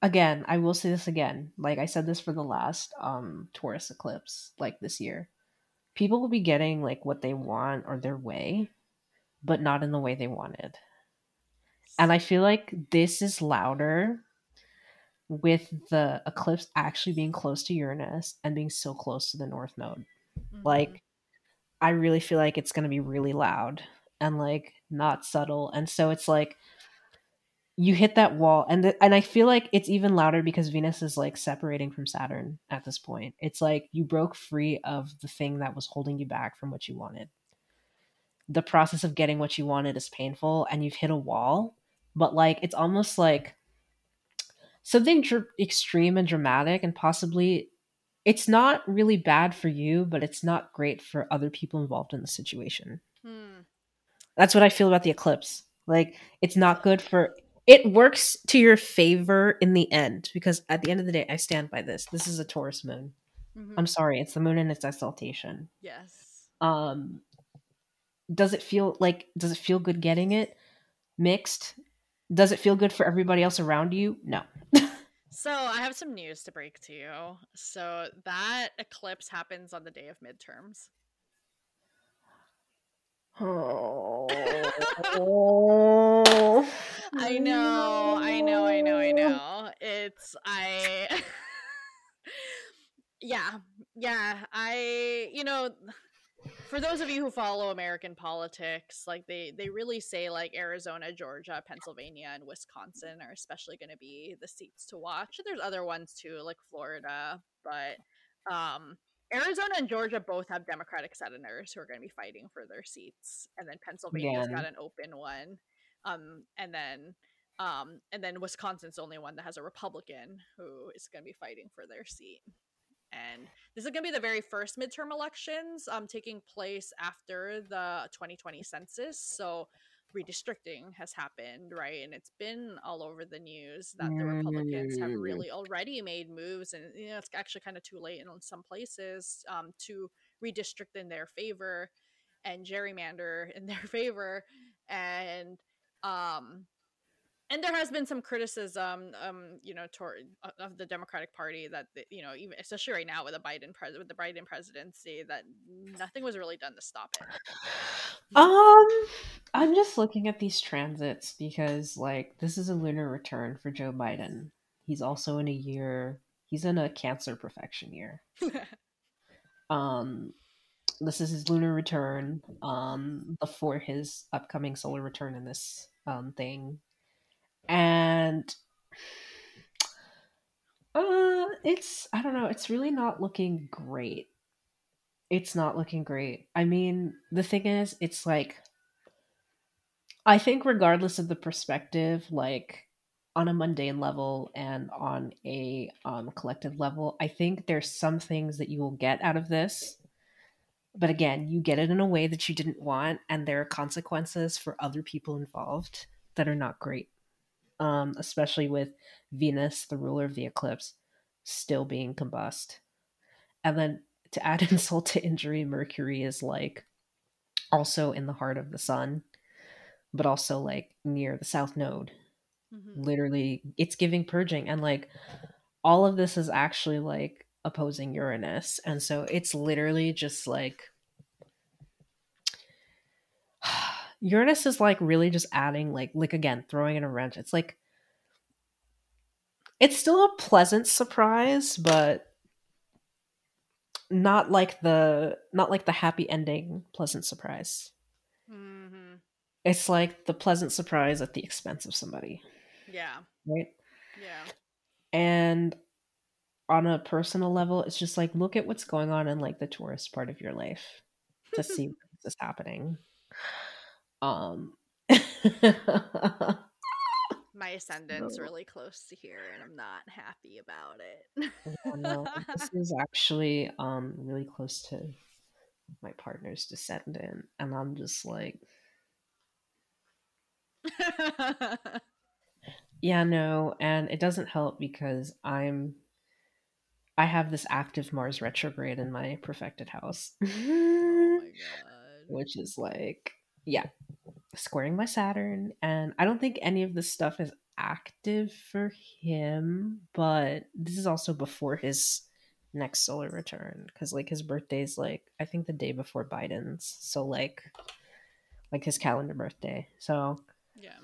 again, I will say this again. Like I said this for the last um Taurus eclipse, like this year. People will be getting like what they want or their way, but not in the way they wanted. And I feel like this is louder with the eclipse actually being close to Uranus and being so close to the North Node. Mhm. Like, I really feel like it's going to be really loud and like not subtle. And so it's like you hit that wall and th- and I feel like it's even louder because Venus is like separating from Saturn at this point. It's like you broke free of the thing that was holding you back from what you wanted. The process of getting what you wanted is painful and you've hit a wall, but like it's almost like something dr- extreme and dramatic and possibly it's not really bad for you, but it's not great for other people involved in the situation. Hmm. That's what I feel about the eclipse. Like it's not good for it works to your favor in the end because at the end of the day I stand by this. This is a Taurus moon. Mhm. I'm sorry, it's the moon in its exaltation. yes. Um does it feel like does it feel good getting it? Mixed. Does it feel good for everybody else around you? No. So I have some news to break to you. So that eclipse happens on the day of midterms. Oh. I know, I know, I know, I know. It's I Yeah. Yeah, I you know for those of you who follow American politics, like they they really say like Arizona, Georgia, Pennsylvania and Wisconsin are especially going to be the seats to watch. There's other ones too like Florida, but um Arizona and Georgia both have Democratic senators who are going to be fighting for their seats, and then Pennsylvania's Again. got an open one, um, and then um, and then Wisconsin's the only one that has a Republican who is going to be fighting for their seat. And this is going to be the very first midterm elections um, taking place after the 2020 census. So redistricting has happened, right? And it's been all over the news that the Republicans have Mm. really already made moves, and you know it's actually kind of too late in some places um, to redistrict in their favor and gerrymander in their favor, and um, and there has been some criticism, um, you know, toward of the Democratic Party that the, you know, even especially right now with the Biden pres with the Biden presidency, that nothing was really done to stop it. Um, I'm just looking at these transits because, like, this is a lunar return for Joe Biden. He's also in a year. He's in a Cancer perfection year. Um, this is his lunar return. Um, before his upcoming solar return in this um thing, and uh, it's I don't know. It's really not looking great. It's not looking great. I mean, the thing is, it's like I think regardless of the perspective, like on a mundane level and on a um, collective level, I think there's some things that you will get out of this. But again, you get it in a way that you didn't want, and there are consequences for other people involved that are not great. Um, especially with Venus, the ruler of the eclipse, still being combust. And then to add insult to injury, Mercury is like also in the heart of the sun, but also like near the south node. Mhm. Literally, it's giving purging. And like all of this is actually like opposing Uranus. And so it's literally just like Uranus is like really just adding like like again throwing in a wrench. It's like it's still a pleasant surprise, but not like the not like the happy ending pleasant surprise. Mhm. It's like the pleasant surprise at the expense of somebody, Yeah, right? yeah. And on a personal level, it's just like look at what's going on in like the Taurus part of your life to see what this happening. Um My ascendant's really close to here, and I'm not happy about it. Yeah, no, this is actually um really close to my partner's descendant, and I'm just like, yeah, no, and it doesn't help because I'm I have this active Mars retrograde in my perfected house, oh my god. which is like, yeah, squaring my Saturn, and I don't think any of this stuff is active for him, but this is also before his next solar return because like his birthday's like I think the day before Biden's, so like like his calendar birthday. So Yeah.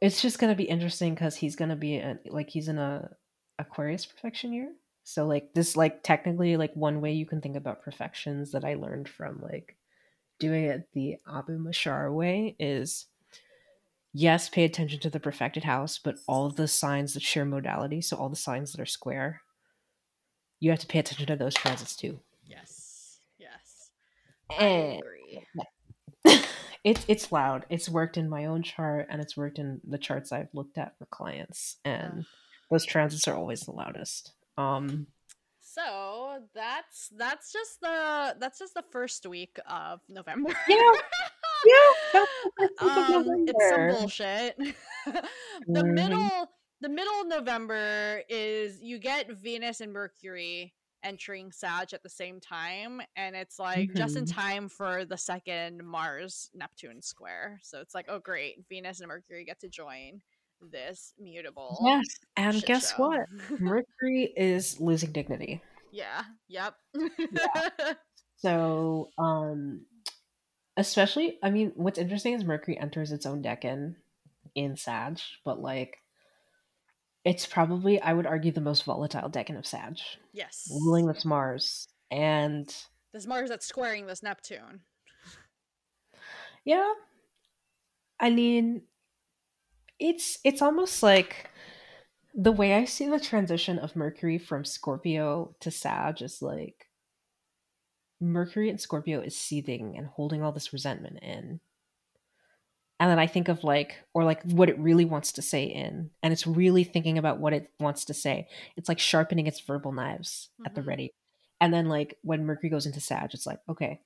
it's just gonna be interesting because he's gonna be a, like he's in a Aquarius perfection year. So like this like technically like one way you can think about perfections that I learned from like doing it the Abu Mashar way is yes, pay attention to the perfected house, but all of the signs that share modality, so all the signs that are square, you have to pay attention to those transits too. Yes. Yes. I And agree. it's it's loud. It's worked in my own chart and it's worked in the charts I've looked at for clients. And those transits are always the loudest. Um So that's that's just the that's just the first week of November. Yeah, yeah, that's the first week of um, it's some bullshit. the Mhm. middle the middle of November is you get Venus and Mercury entering Sag at the same time, and it's like just in Mhm. time for the second Mars Neptune square. So it's like, oh great, Venus and Mercury get to join this mutable. Yes. And guess show. what? Mercury is losing dignity. Yeah. Yep. So, um, especially, I mean, what's interesting is Mercury enters its own decan in Sag, but like, it's probably, I would argue, the most volatile decan of Sag, yes. ruling this Mars. And This Mars that's squaring this Neptune. yeah, I mean, it's it's almost like the way I see the transition of Mercury from Scorpio to Sag is like Mercury and Scorpio is seething and holding all this resentment in. And then I think of like, or like what it really wants to say in, and it's really thinking about what it wants to say. It's like sharpening its verbal knives at the Mhm. ready. And then like when Mercury goes into Sag, it's like, okay,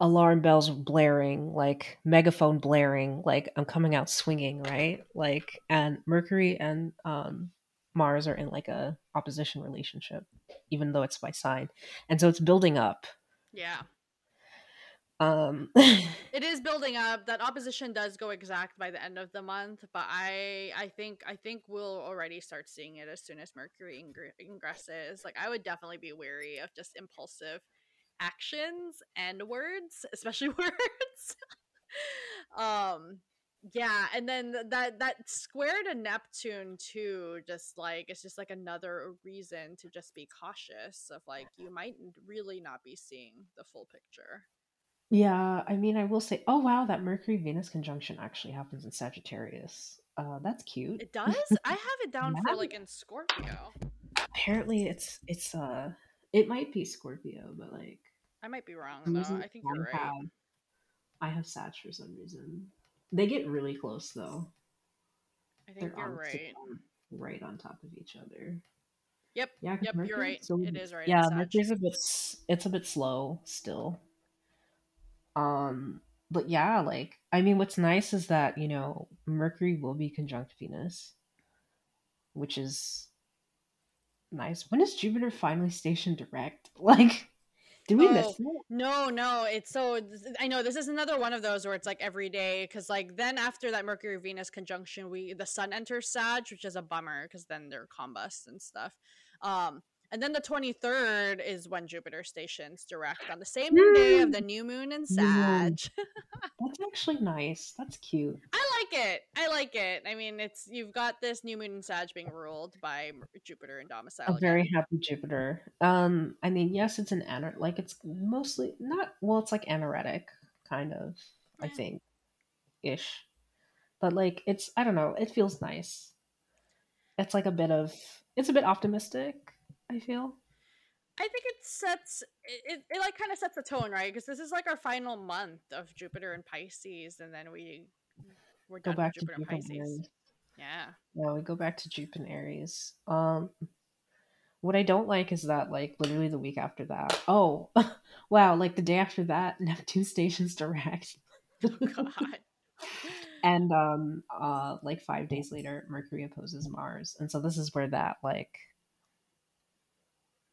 alarm bells blaring, like megaphone blaring, like I'm coming out swinging, right? Like, and Mercury and um, Mars are in like a opposition relationship, even though it's by sign, and so it's building up. Yeah. Um, It is building up. That opposition does go exact by the end of the month, but I I think I think we'll already start seeing it as soon as Mercury ingr- ingresses. Like I would definitely be wary of just impulsive actions and words, especially words. um yeah, and then that that square to Neptune too just like it's just like another reason to just be cautious of like you might really not be seeing the full picture. yeah, I mean, I will say, oh wow, that Mercury Venus conjunction actually happens in Sagittarius. Uh, that's cute. It does? I have it down for like in Scorpio. Apparently, it's it's uh, it might be Scorpio, but like I might be wrong though. I think you're right. have, I have Sag for some reason. They get really close though. I think They're you're right. right on top of each other. Yep. Yeah, Yep, you're right. It is right Yeah, Mercury's a bit. It's a bit slow still. Um, but yeah, like I mean, what's nice is that you know Mercury will be conjunct Venus, which is nice. When is Jupiter finally stationed direct? Like, did we miss Oh, it? No, no, it's so I know this is another one of those where it's like every day cuz like then after that Mercury Venus conjunction we the sun enters Sag, which is a bummer cuz then they're combust and stuff. Um and then the 23rd is when Jupiter stations direct on the same day of the new moon in. Sag. That's actually nice. That's cute. I like it. I like it. I mean, it's you've got this new moon in Sag being ruled by Jupiter and domicile. A very happy Jupiter. Um, I mean, yes, it's an anar like it's mostly not well, it's like anaretic, kind of, I think, ish. But like it's I don't know, it feels nice. It's like a bit of it's a bit optimistic, I feel. I think it sets it, it, like kind of sets the tone, right? Because this is like our final month of Jupiter and Pisces, and then we we're Go back with to Jupiter and Pisces. and- Yeah. Yeah, we go back to Jupiter and Aries. Um what I don't like is that like literally the week after that. Oh, wow, like the day after that, Neptune stations direct. God. and um uh like five days later mercury opposes mars and so this is where that like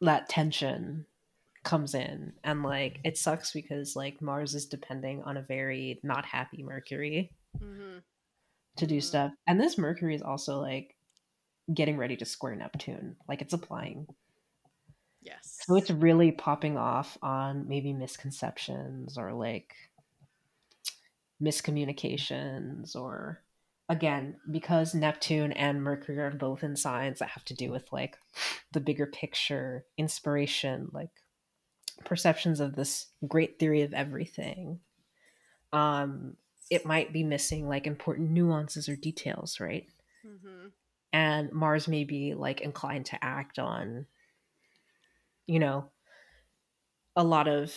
that tension comes in. And like it sucks because like mars is depending on a very not happy mercury hmm to do Mhm. stuff. And this mercury is also like getting ready to square neptune. Like it's applying. Yes. so it's really popping off on maybe misconceptions or like miscommunications or again because Neptune and Mercury are both in signs that have to do with like the bigger picture, inspiration, like perceptions of this great theory of everything. Um it might be missing like important nuances or details, right? Mm-hmm. And Mars may be like inclined to act on, you know, a lot of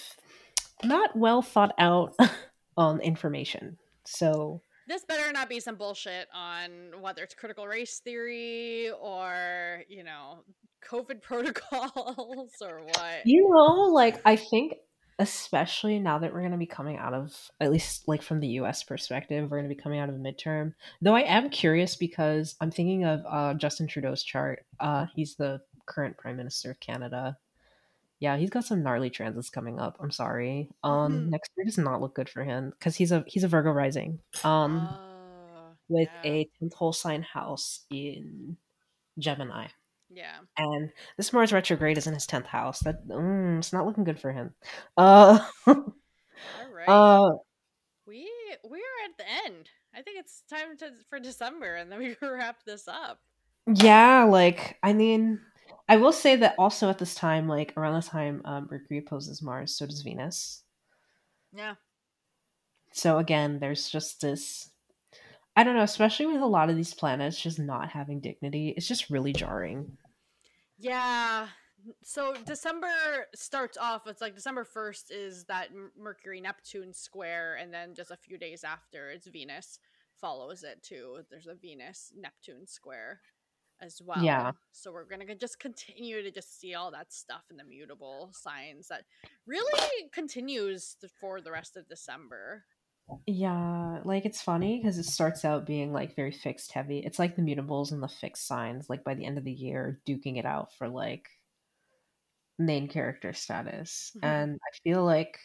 not well thought out um, information. So this better not be some bullshit on whether it's critical race theory or you know COVID protocols or what. You know, like I think especially now that we're going to be coming out of at least like from the US perspective, we're going to be coming out of a midterm. Though I am curious because I'm thinking of uh, Justin Trudeau's chart. Uh, he's the current prime minister of Canada. Yeah, he's got some gnarly transits coming up. I'm sorry. Um, Mhm. next year does not look good for him because he's a he's a Virgo rising. Um, Oh, with yeah. a tenth whole sign house in Gemini. yeah. And this Mars retrograde is in his tenth house. That mm, it's not looking good for him. Uh, All right. uh, we we're at the end. I think it's time to for December, and then we wrap this up. yeah, like I mean, I will say that also at this time, like around the time um, Mercury opposes Mars, so does Venus. Yeah. So again, there's just this. I don't know, especially with a lot of these planets just not having dignity. It's just really jarring. Yeah. So December starts off. It's like December first is that Mercury Neptune square, and then just a few days after, it's Venus follows it too. There's a Venus Neptune square as well. Yeah. So we're gonna just continue to just see all that stuff in the mutable signs that really continues for the rest of December. Yeah, like it's funny because it starts out being like very fixed heavy. It's like the mutables and the fixed signs, like by the end of the year, duking it out for like main character status. Mhm. And I feel like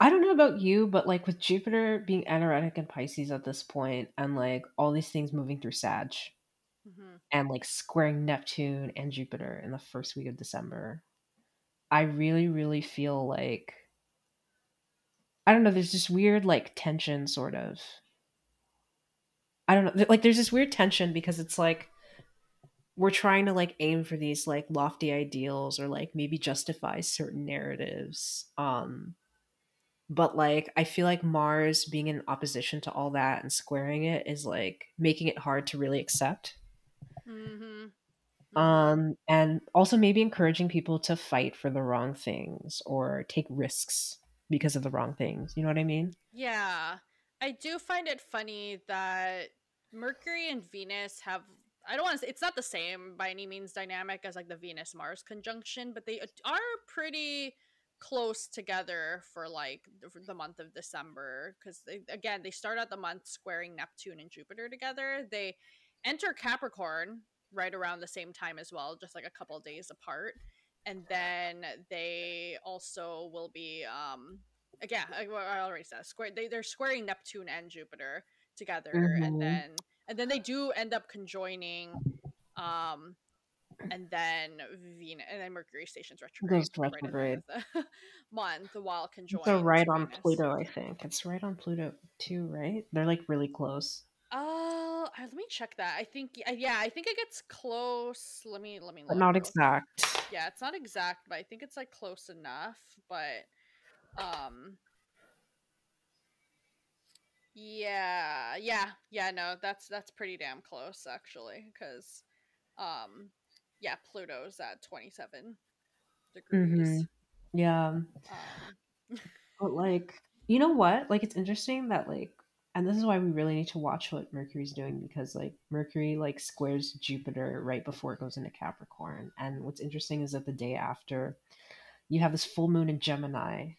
I don't know about you, but like with Jupiter being anaretic in Pisces at this point, and like all these things moving through Sag, hmm and like squaring Neptune and Jupiter in the first week of December, I really, really feel like I don't know, there's this weird like tension sort of. I don't know, like there's this weird tension because it's like we're trying to like aim for these like lofty ideals or like maybe justify certain narratives. Um but like I feel like Mars being in opposition to all that and squaring it is like making it hard to really accept. Mm-hmm. um and also maybe encouraging people to fight for the wrong things or take risks because of the wrong things you know what i mean Yeah. I do find it funny that Mercury and Venus have I don't want to say it's not the same by any means dynamic as like the Venus Mars conjunction, but they are pretty close together for like the, month of December because they again they start out the month squaring Neptune and Jupiter together. They enter Capricorn right around the same time as well, just like a couple days apart. And then they also will be um again, I, I already said square. They they're squaring Neptune and Jupiter together, Mhm. and then and then they do end up conjoining, um, and then Venus and then Mercury stations retrograde, Goes right at the end retrograde. the month while conjoined. so right on Venus. pluto i think it's right on pluto too right they're like really close Oh, uh, let me check that. I think yeah, I think it gets close. Let me let me but not exact yeah it's not exact but i think it's like close enough but um yeah yeah yeah no that's that's pretty damn close actually because um yeah pluto's at 27 degrees. Yeah. Um but like you know what? Like it's interesting that like and this is why we really need to watch what mercury's doing because like mercury like squares jupiter right before it goes into capricorn. And what's interesting is that the day after you have this full moon in gemini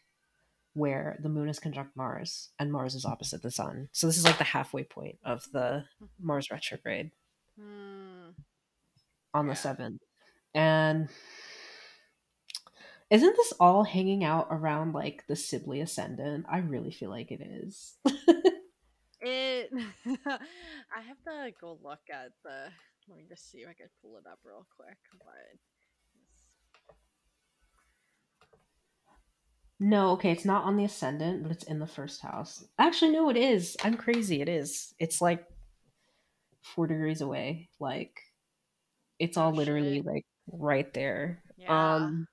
where the moon is conjunct mars and mars is opposite the sun. So this is like the halfway point of the mars retrograde. Hmm, on the 7th and isn't this all hanging out around like the Sibly ascendant i really feel like it is it i have to go look at the let me just see if i can pull it up real quick but No, okay, it's not on the ascendant, but it's in the first house. Actually, no, it is. I'm crazy. It is. It's like four degrees away. Like, it's all Oh, literally shit. like right there. yeah Um,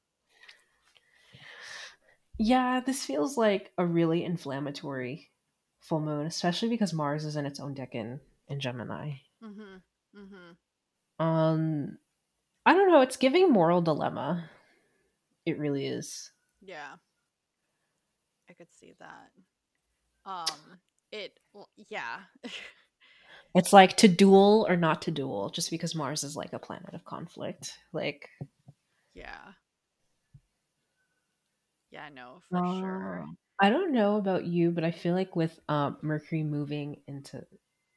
Yeah, this feels like a really inflammatory full moon, especially because Mars is in its own decan in Gemini. Mm-hmm. Mm-hmm. Um, I don't know. It's giving moral dilemma. It really is. Yeah. I could see that. Um, it, yeah. It's like to duel or not to duel, just because Mars is like a planet of conflict. Like, yeah. Yeah, no, for uh, sure. I don't know about you, but I feel like with uh, Mercury moving into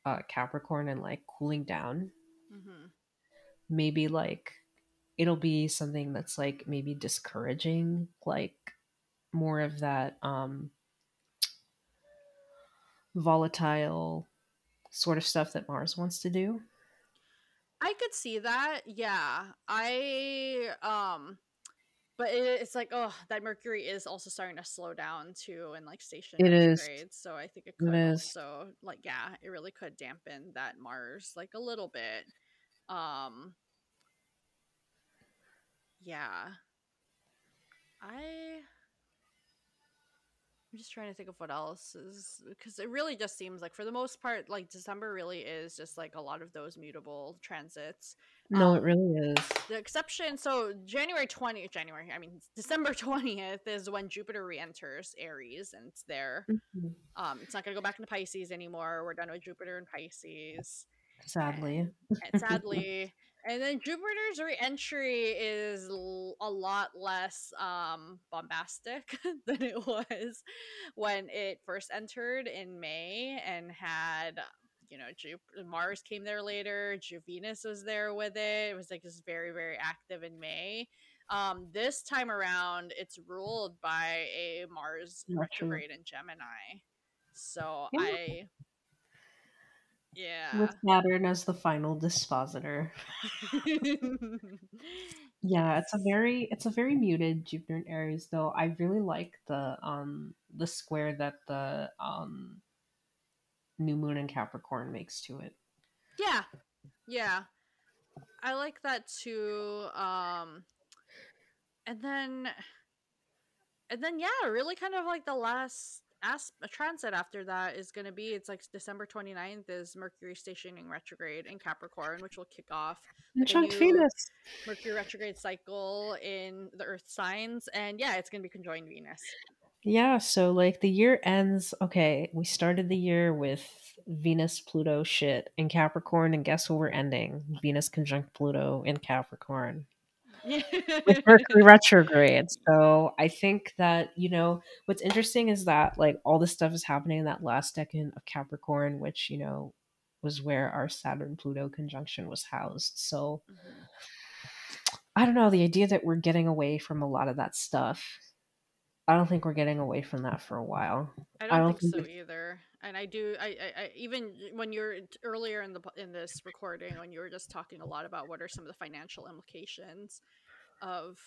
uh, Capricorn and like cooling down, Mm-hmm. maybe like it'll be something that's like maybe discouraging, like more of that um volatile sort of stuff that Mars wants to do. I could see that. Yeah. I um but it, it's like oh that Mercury is also starting to slow down too and like station It is. So I think it It could is. also like yeah, it really could dampen that Mars like a little bit. Um yeah. I I'm just trying to think of what else is because it really just seems like for the most part like December really is just like a lot of those mutable transits. No, it Um, really is. the exception so January 20th January I mean December 20th is when Jupiter re-enters Aries and it's there. Mhm. Um it's not going to go back into Pisces anymore. We're done with Jupiter and Pisces. Sadly. And, and sadly and then Jupiter's re-entry is l- a lot less um bombastic than it was when it first entered in May and had you know Jup- Mars came there later, Venus was there with it. It was like just very very active in May. Um this time around it's ruled by a Mars retrograde in Gemini. So Yeah. I yeah. With Saturn as the final dispositor. Yeah, it's a very it's a very muted Jupiter and Aries though. I really like the um the square that the um new moon and Capricorn makes to it. Yeah. Yeah. I like that too. Um and then and then yeah, really kind of like the last as a transit after that is going to be it's like December 29th is Mercury stationing retrograde in Capricorn, which will kick off new- Venus. Mercury retrograde cycle in the earth signs and yeah, it's going to be conjoined Venus. Yeah, so like the year ends. Okay, we started the year with Venus Pluto shit in Capricorn, and guess what we're ending? Venus conjunct Pluto in Capricorn with Mercury retrograde. So I think that, you know, what's interesting is that like all this stuff is happening in that last decan of Capricorn, which, you know, was where our Saturn Pluto conjunction was housed. So Mhm. I don't know, the idea that we're getting away from a lot of that stuff. I don't think we're getting away from that for a while. I I don't, don't think, think so either. And I do. I, I, I even when you're earlier in the in this recording, when you were just talking a lot about what are some of the financial implications of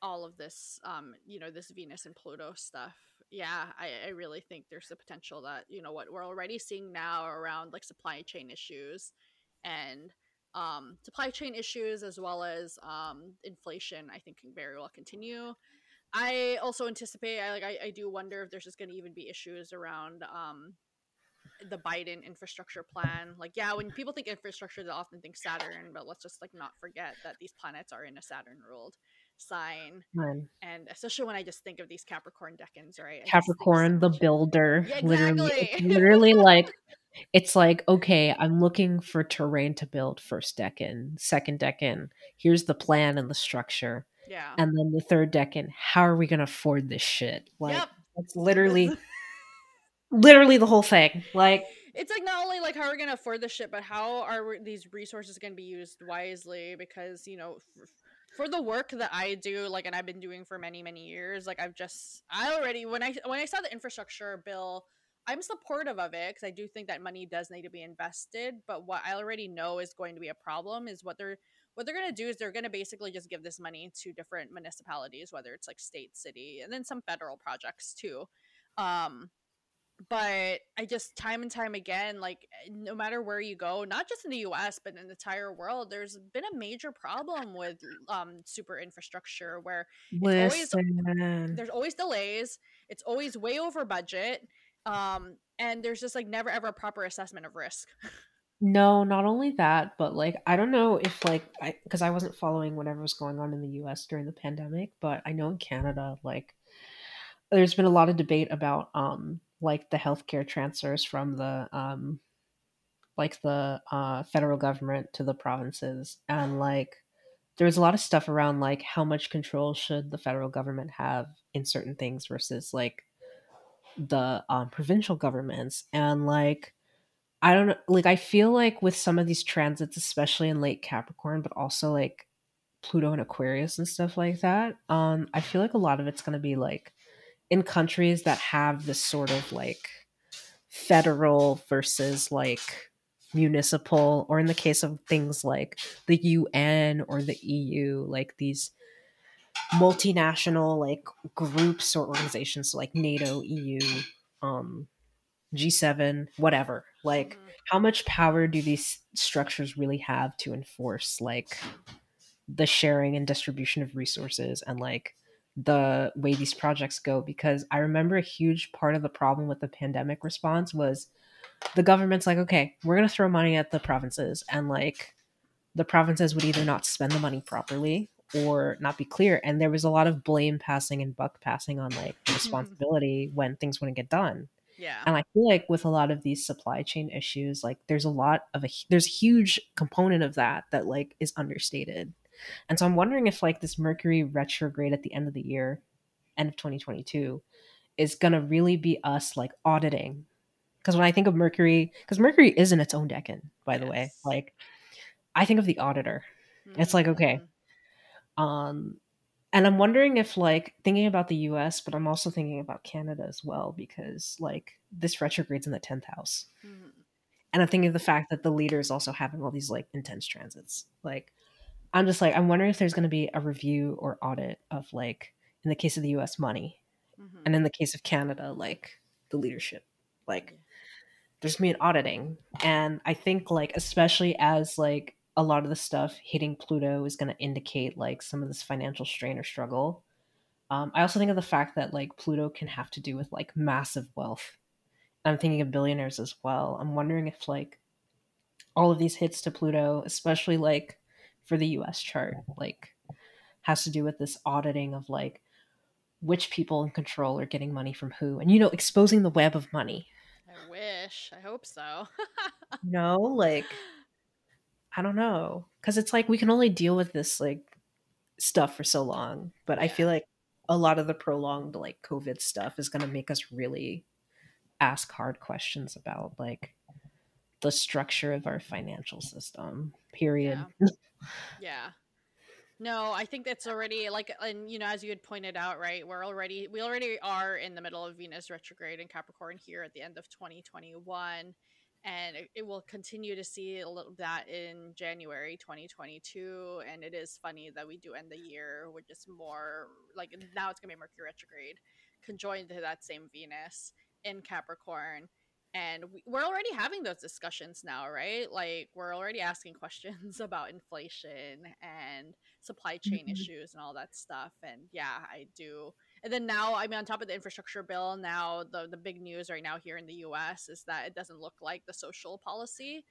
all of this, um, you know, this Venus and Pluto stuff. Yeah, I, I really think there's the potential that you know what we're already seeing now around like supply chain issues and um, supply chain issues as well as um, inflation. I think can very well continue. I also anticipate. I like. I, I do wonder if there's just going to even be issues around um, the Biden infrastructure plan. Like, yeah, when people think infrastructure, they often think Saturn, but let's just like not forget that these planets are in a Saturn ruled sign, and especially when I just think of these Capricorn decans, right? I just think so Capricorn, the builder. Yeah, exactly. it's literally like it's like okay, I'm looking for terrain to build first decan, second decan. Here's the plan and the structure, Yeah. and then the third decan. How are we gonna afford this shit? Like Yep. it's literally, literally the whole thing. Like it's like not only like how are we're going to afford this shit, but how are we- these resources going to be used wisely? Because you know, f- for the work that I do, like, and I've been doing for many, many years, like, I've just, I already when I when I saw the infrastructure bill, I'm supportive of it because I do think that money does need to be invested. But what I already know is going to be a problem is what they're what they're going to do is they're going to basically just give this money to different municipalities, whether it's like state, city, and then some federal projects too. Um, but I just time and time again, like no matter where you go, not just in the U.S. but in the entire world, there's been a major problem with um, super infrastructure where always there's always delays. It's always way over budget, um, and there's just like never ever a proper assessment of risk. No, not only that, but like I don't know if like I because I wasn't following whatever was going on in the US during the pandemic, but I know in Canada like there's been a lot of debate about um like the healthcare transfers from the um like the uh federal government to the provinces and like there was a lot of stuff around like how much control should the federal government have in certain things versus like the um, provincial governments and like I don't know. Like, I feel like with some of these transits, especially in late Capricorn, but also like Pluto and Aquarius and stuff like that, um, I feel like a lot of it's to be like in countries that have this sort of like federal versus like municipal, or in the case of things like the UN or the EU, like these multinational like groups or organizations so like NATO, EU, um, G7, whatever. Like, mm-hmm. how much power do these structures really have to enforce like the sharing and distribution of resources and like the way these projects go? Because I remember a huge part of the problem with the pandemic response was the government's like, okay, we're going to throw money at the provinces and like the provinces would either not spend the money properly or not be clear and there was a lot of blame passing and buck passing on like responsibility when things wouldn't get done yeah. And I feel like with a lot of these supply chain issues, like there's a lot of a there's a huge component of that that like is understated. And so I'm wondering if like this Mercury retrograde at the end of the year, end of 2022, is going to really be us like auditing. Because when I think of Mercury, because Mercury is in its own decan, by yes. the way, like I think of the auditor. Mm-hmm. It's like, okay, mm-hmm. um, and i'm wondering if like thinking about the us but i'm also thinking about canada as well because like this retrogrades in the 10th house. Mm-hmm. and i'm thinking of the fact that the leader is also having all these like intense transits. Like i'm just like i'm wondering if there's going to be a review or audit of like in the case of the us money mm-hmm. and in the case of canada like the leadership. Like there's going to be an auditing. And i think like especially as like a lot of the stuff hitting Pluto is going to indicate like some of this financial strain or struggle. Um, I also think of the fact that like Pluto can have to do with like massive wealth. I'm thinking of billionaires as well. I'm wondering if like all of these hits to Pluto, especially like for the US chart, like has to do with this auditing of like which people in control are getting money from who and you know exposing the web of money. I wish. I hope so. no, like I don't know because it's like we can only deal with this like stuff for so long, but. I feel like a lot of the prolonged like COVID stuff is going to make us really ask hard questions about like the structure of our financial system. Period. Yeah. yeah. No, I think that's already like, and you know, as you had pointed out, right? We're already we already are in the middle of Venus retrograde in Capricorn here at the end of 2021 and it, it, will continue to see a little that in January 2022. And it is funny that we do end the year with just more like now it's gonna be Mercury retrograde, conjoined to that same Venus in Capricorn. And we, we're already having those discussions now, right? Like we're already asking questions about inflation and supply chain mm-hmm. issues and all that stuff. And yeah, I do and then now, I mean, on top of the infrastructure bill, now the the big news right now here in the U.S. is that it doesn't look like the social policy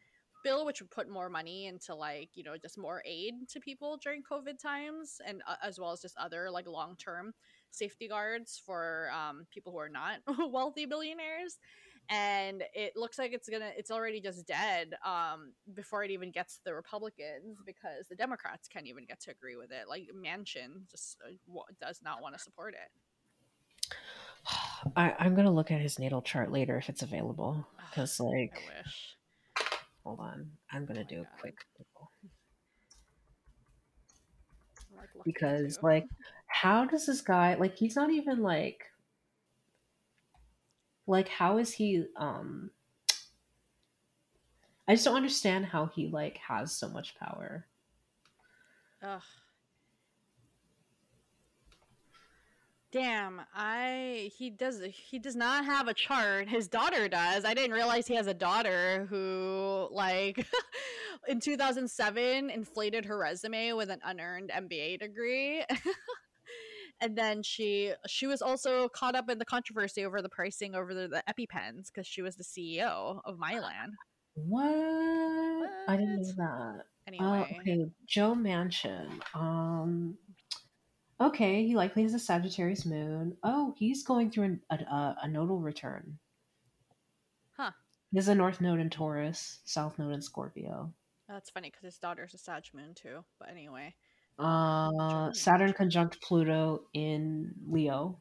bill, which would put more money into like you know just more aid to people during COVID times, and uh, as well as just other like long term safety guards for um, people who are not wealthy billionaires and it looks like it's gonna it's already just dead um, before it even gets to the republicans because the democrats can't even get to agree with it. Like Manchin just uh, w- does not want to support it. I, i'm gonna look at his natal chart later if it's available because like hold on. I'm gonna oh do God. a quick like because like how does this guy like he's not even like like how is he um I just don't understand how he like has so much power. Ugh. Damn, I he does he does not have a chart. His daughter does. I didn't realize he has a daughter who like in 2007 inflated her resume with an unearned MBA degree. and then she she was also caught up in the controversy over the pricing over the, the EpiPens because she was the CEO of Mylan. What? what? I didn't know that. Anyway, uh, okay, Joe Manchin. Um, Okay, he likely has a Sagittarius moon. Oh, he's going through an, a, a, a nodal return. Huh. He has a North Node in Taurus, South Node in Scorpio. That's funny because his daughter's a Sag moon too. But anyway. Uh, Saturn conjunct Pluto in Leo.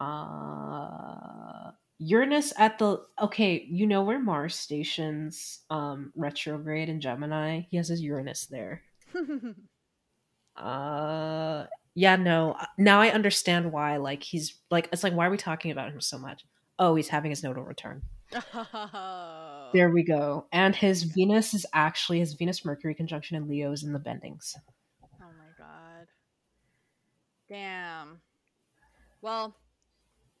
Uh, Uranus at the okay, you know where Mars stations um retrograde in Gemini. He has his Uranus there. uh yeah no uh, now i understand why like he's like it's like why are we talking about him so much oh he's having his nodal return. there oh. we go. And his venus is actually his venus mercury conjunction in leo is in the bendings. Oh my god. Damn. Well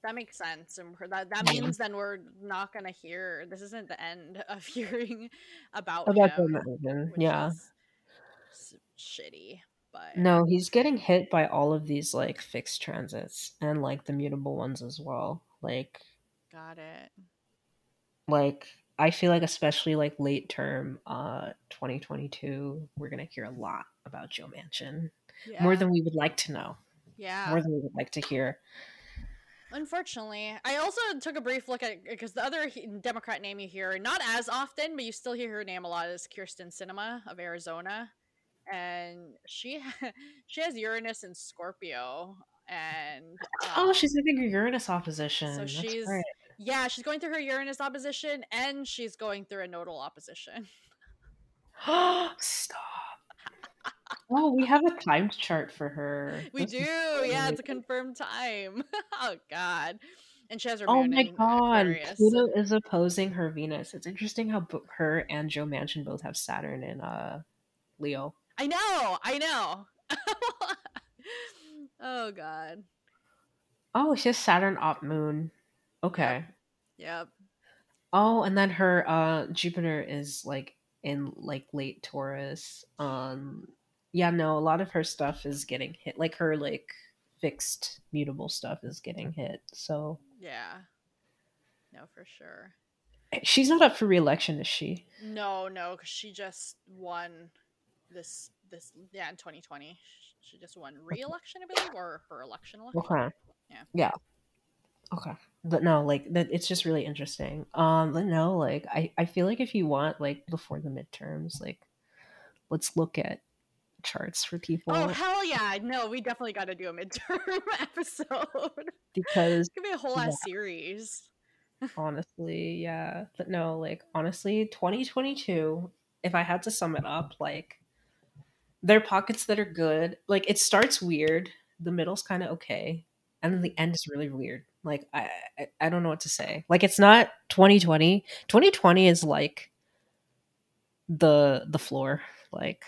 that makes sense and that, that means then we're not gonna hear this isn't the end of hearing about, about him, yeah. shitty but no, he's getting hit by all of these like fixed transits and like the mutable ones as well. Like, got it. Like, I feel like especially like late term, uh, 2022, we're gonna hear a lot about Joe Manchin yeah. more than we would like to know. Yeah, more than we would like to hear. Unfortunately, I also took a brief look at because the other Democrat name you hear not as often, but you still hear her name a lot is Kyrsten Sinema of Arizona and she she has Uranus in Scorpio and oh, um, oh she's having a Uranus opposition. So That's she's great. Yeah she's going through her Uranus opposition and she's going through a nodal opposition. Stop. Oh, we have a timed chart for her. We That's do. Yeah, it's a confirmed time. oh God. And she has her. Oh my God! Aquarius. Pluto is opposing her Venus. It's interesting how her and Joe Manchin both have Saturn in uh Leo. I know, I know. oh god. Oh, it's just Saturn op moon. Okay. Yep. yep. Oh, and then her uh Jupiter is like in like late Taurus. Um yeah, no, a lot of her stuff is getting hit. Like her like fixed mutable stuff is getting hit. So Yeah. No, for sure. She's not up for re-election, is she? No, no, because she just won this this yeah in 2020 she just won re-election i believe or her election election okay yeah yeah okay. But no like that it's just really interesting. Um but no like i i feel like if you want like before the midterms like let's look at charts for people. oh hell yeah. No we definitely got to do a midterm episode. Because it could be a whole ass series. Honestly yeah. But no like honestly 2022 if i had to sum it up like there are pockets that are good. Like it starts weird, the middle's kind of okay, and then the end is really weird. Like I, I, I don't know what to say. Like it's not 2020. 2020 is like the the floor. Like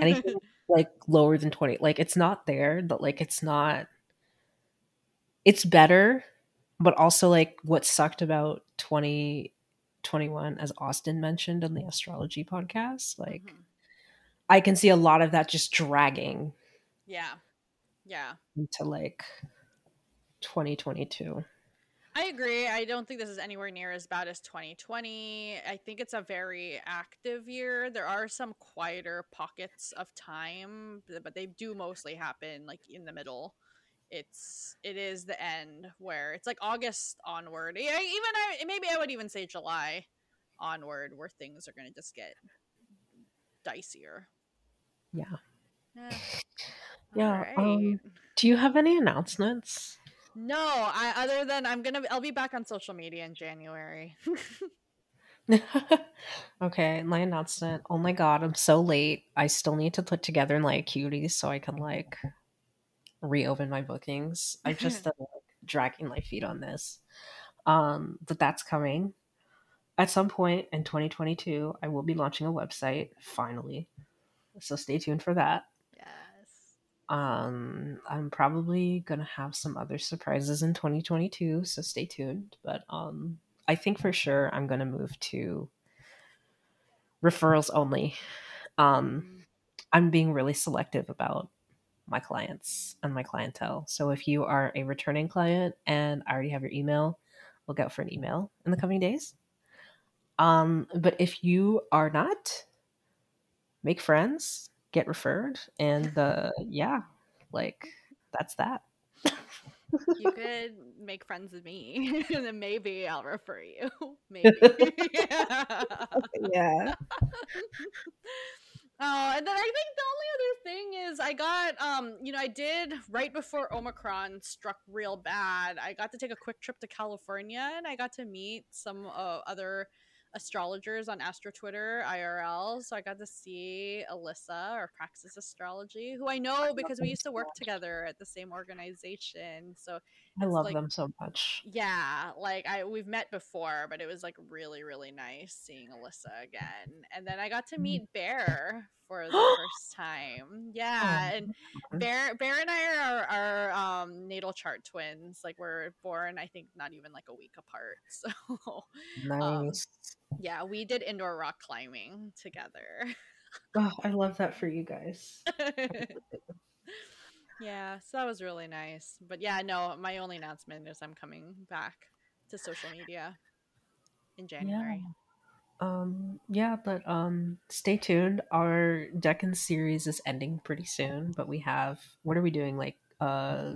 anything like lower than 20. Like it's not there, but like it's not. It's better, but also like what sucked about 2021, as Austin mentioned on the astrology podcast, like. Mm-hmm I can see a lot of that just dragging. Yeah. Yeah. Into like 2022. I agree. I don't think this is anywhere near as bad as 2020. I think it's a very active year. There are some quieter pockets of time, but they do mostly happen like in the middle. It's it is the end where it's like August onward. Yeah, even I maybe I would even say July onward where things are going to just get dicier. Yeah. Yeah. yeah. Right. Um, do you have any announcements? No, I other than I'm gonna I'll be back on social media in January. okay, my announcement. Oh my god, I'm so late. I still need to put together like cuties so I can like reopen my bookings. I'm just like, dragging my feet on this. Um, but that's coming. At some point in 2022, I will be launching a website finally. So stay tuned for that. Um, I'm probably gonna have some other surprises in 2022, so stay tuned. But um, I think for sure I'm gonna move to referrals only. Um, Mm. I'm being really selective about my clients and my clientele. So if you are a returning client and I already have your email, look out for an email in the coming days. Um, but if you are not, make friends, get referred, and uh, yeah, like that's that. You could make friends with me, and then maybe I'll refer you. Maybe. yeah. Oh, and then I think the only other thing is I got um, you know, I did right before Omicron struck real bad. I got to take a quick trip to California and I got to meet some uh, other astrologers on Astro Twitter IRL. So I got to see Alyssa or Praxis Astrology, who I know because we used to work together at the same organization. So I love like them so much. yeah, like I we've met before, but it was like really really nice seeing Alyssa again. And then I got to meet Bear for the first time. Yeah, and Oh, Bear Bear and I are are um natal chart twins. Like we're born I think not even like a week apart. So um nice. yeah, we did indoor rock climbing together. Oh, I love that for you guys. yeah, so that was really nice. But yeah, no, my only announcement is I'm coming back to social media in January. Yeah. Um, yeah, but um, stay tuned. Our decan series is ending pretty soon, but we have what are we doing? Like uh,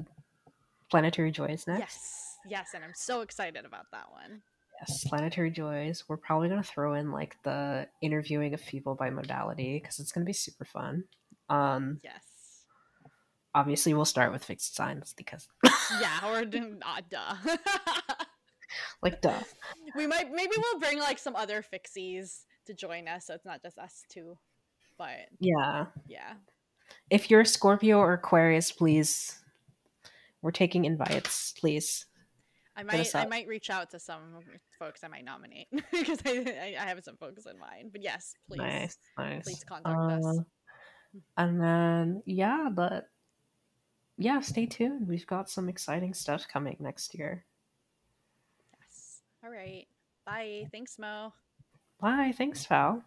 Planetary Joys next. Yes, yes, and I'm so excited about that one. Yes, Planetary Joys. We're probably gonna throw in like the interviewing of people by modality because it's gonna be super fun. Um, Yes. Obviously we'll start with fixed signs because, Yeah, or not duh. like, duh. we might maybe we'll bring like some other fixies to join us so it's not just us two. But Yeah. yeah. If you're Scorpio or Aquarius, please. We're taking invites, please. I might I might reach out to some folks I might nominate because I, I I have some folks in mind. But yes, please. Nice, nice. please contact us. Uh, And then, yeah, but yeah, stay tuned. We've got some exciting stuff coming next year. Yes. All right. Bye. Thanks, Mo. Bye. Thanks, Val.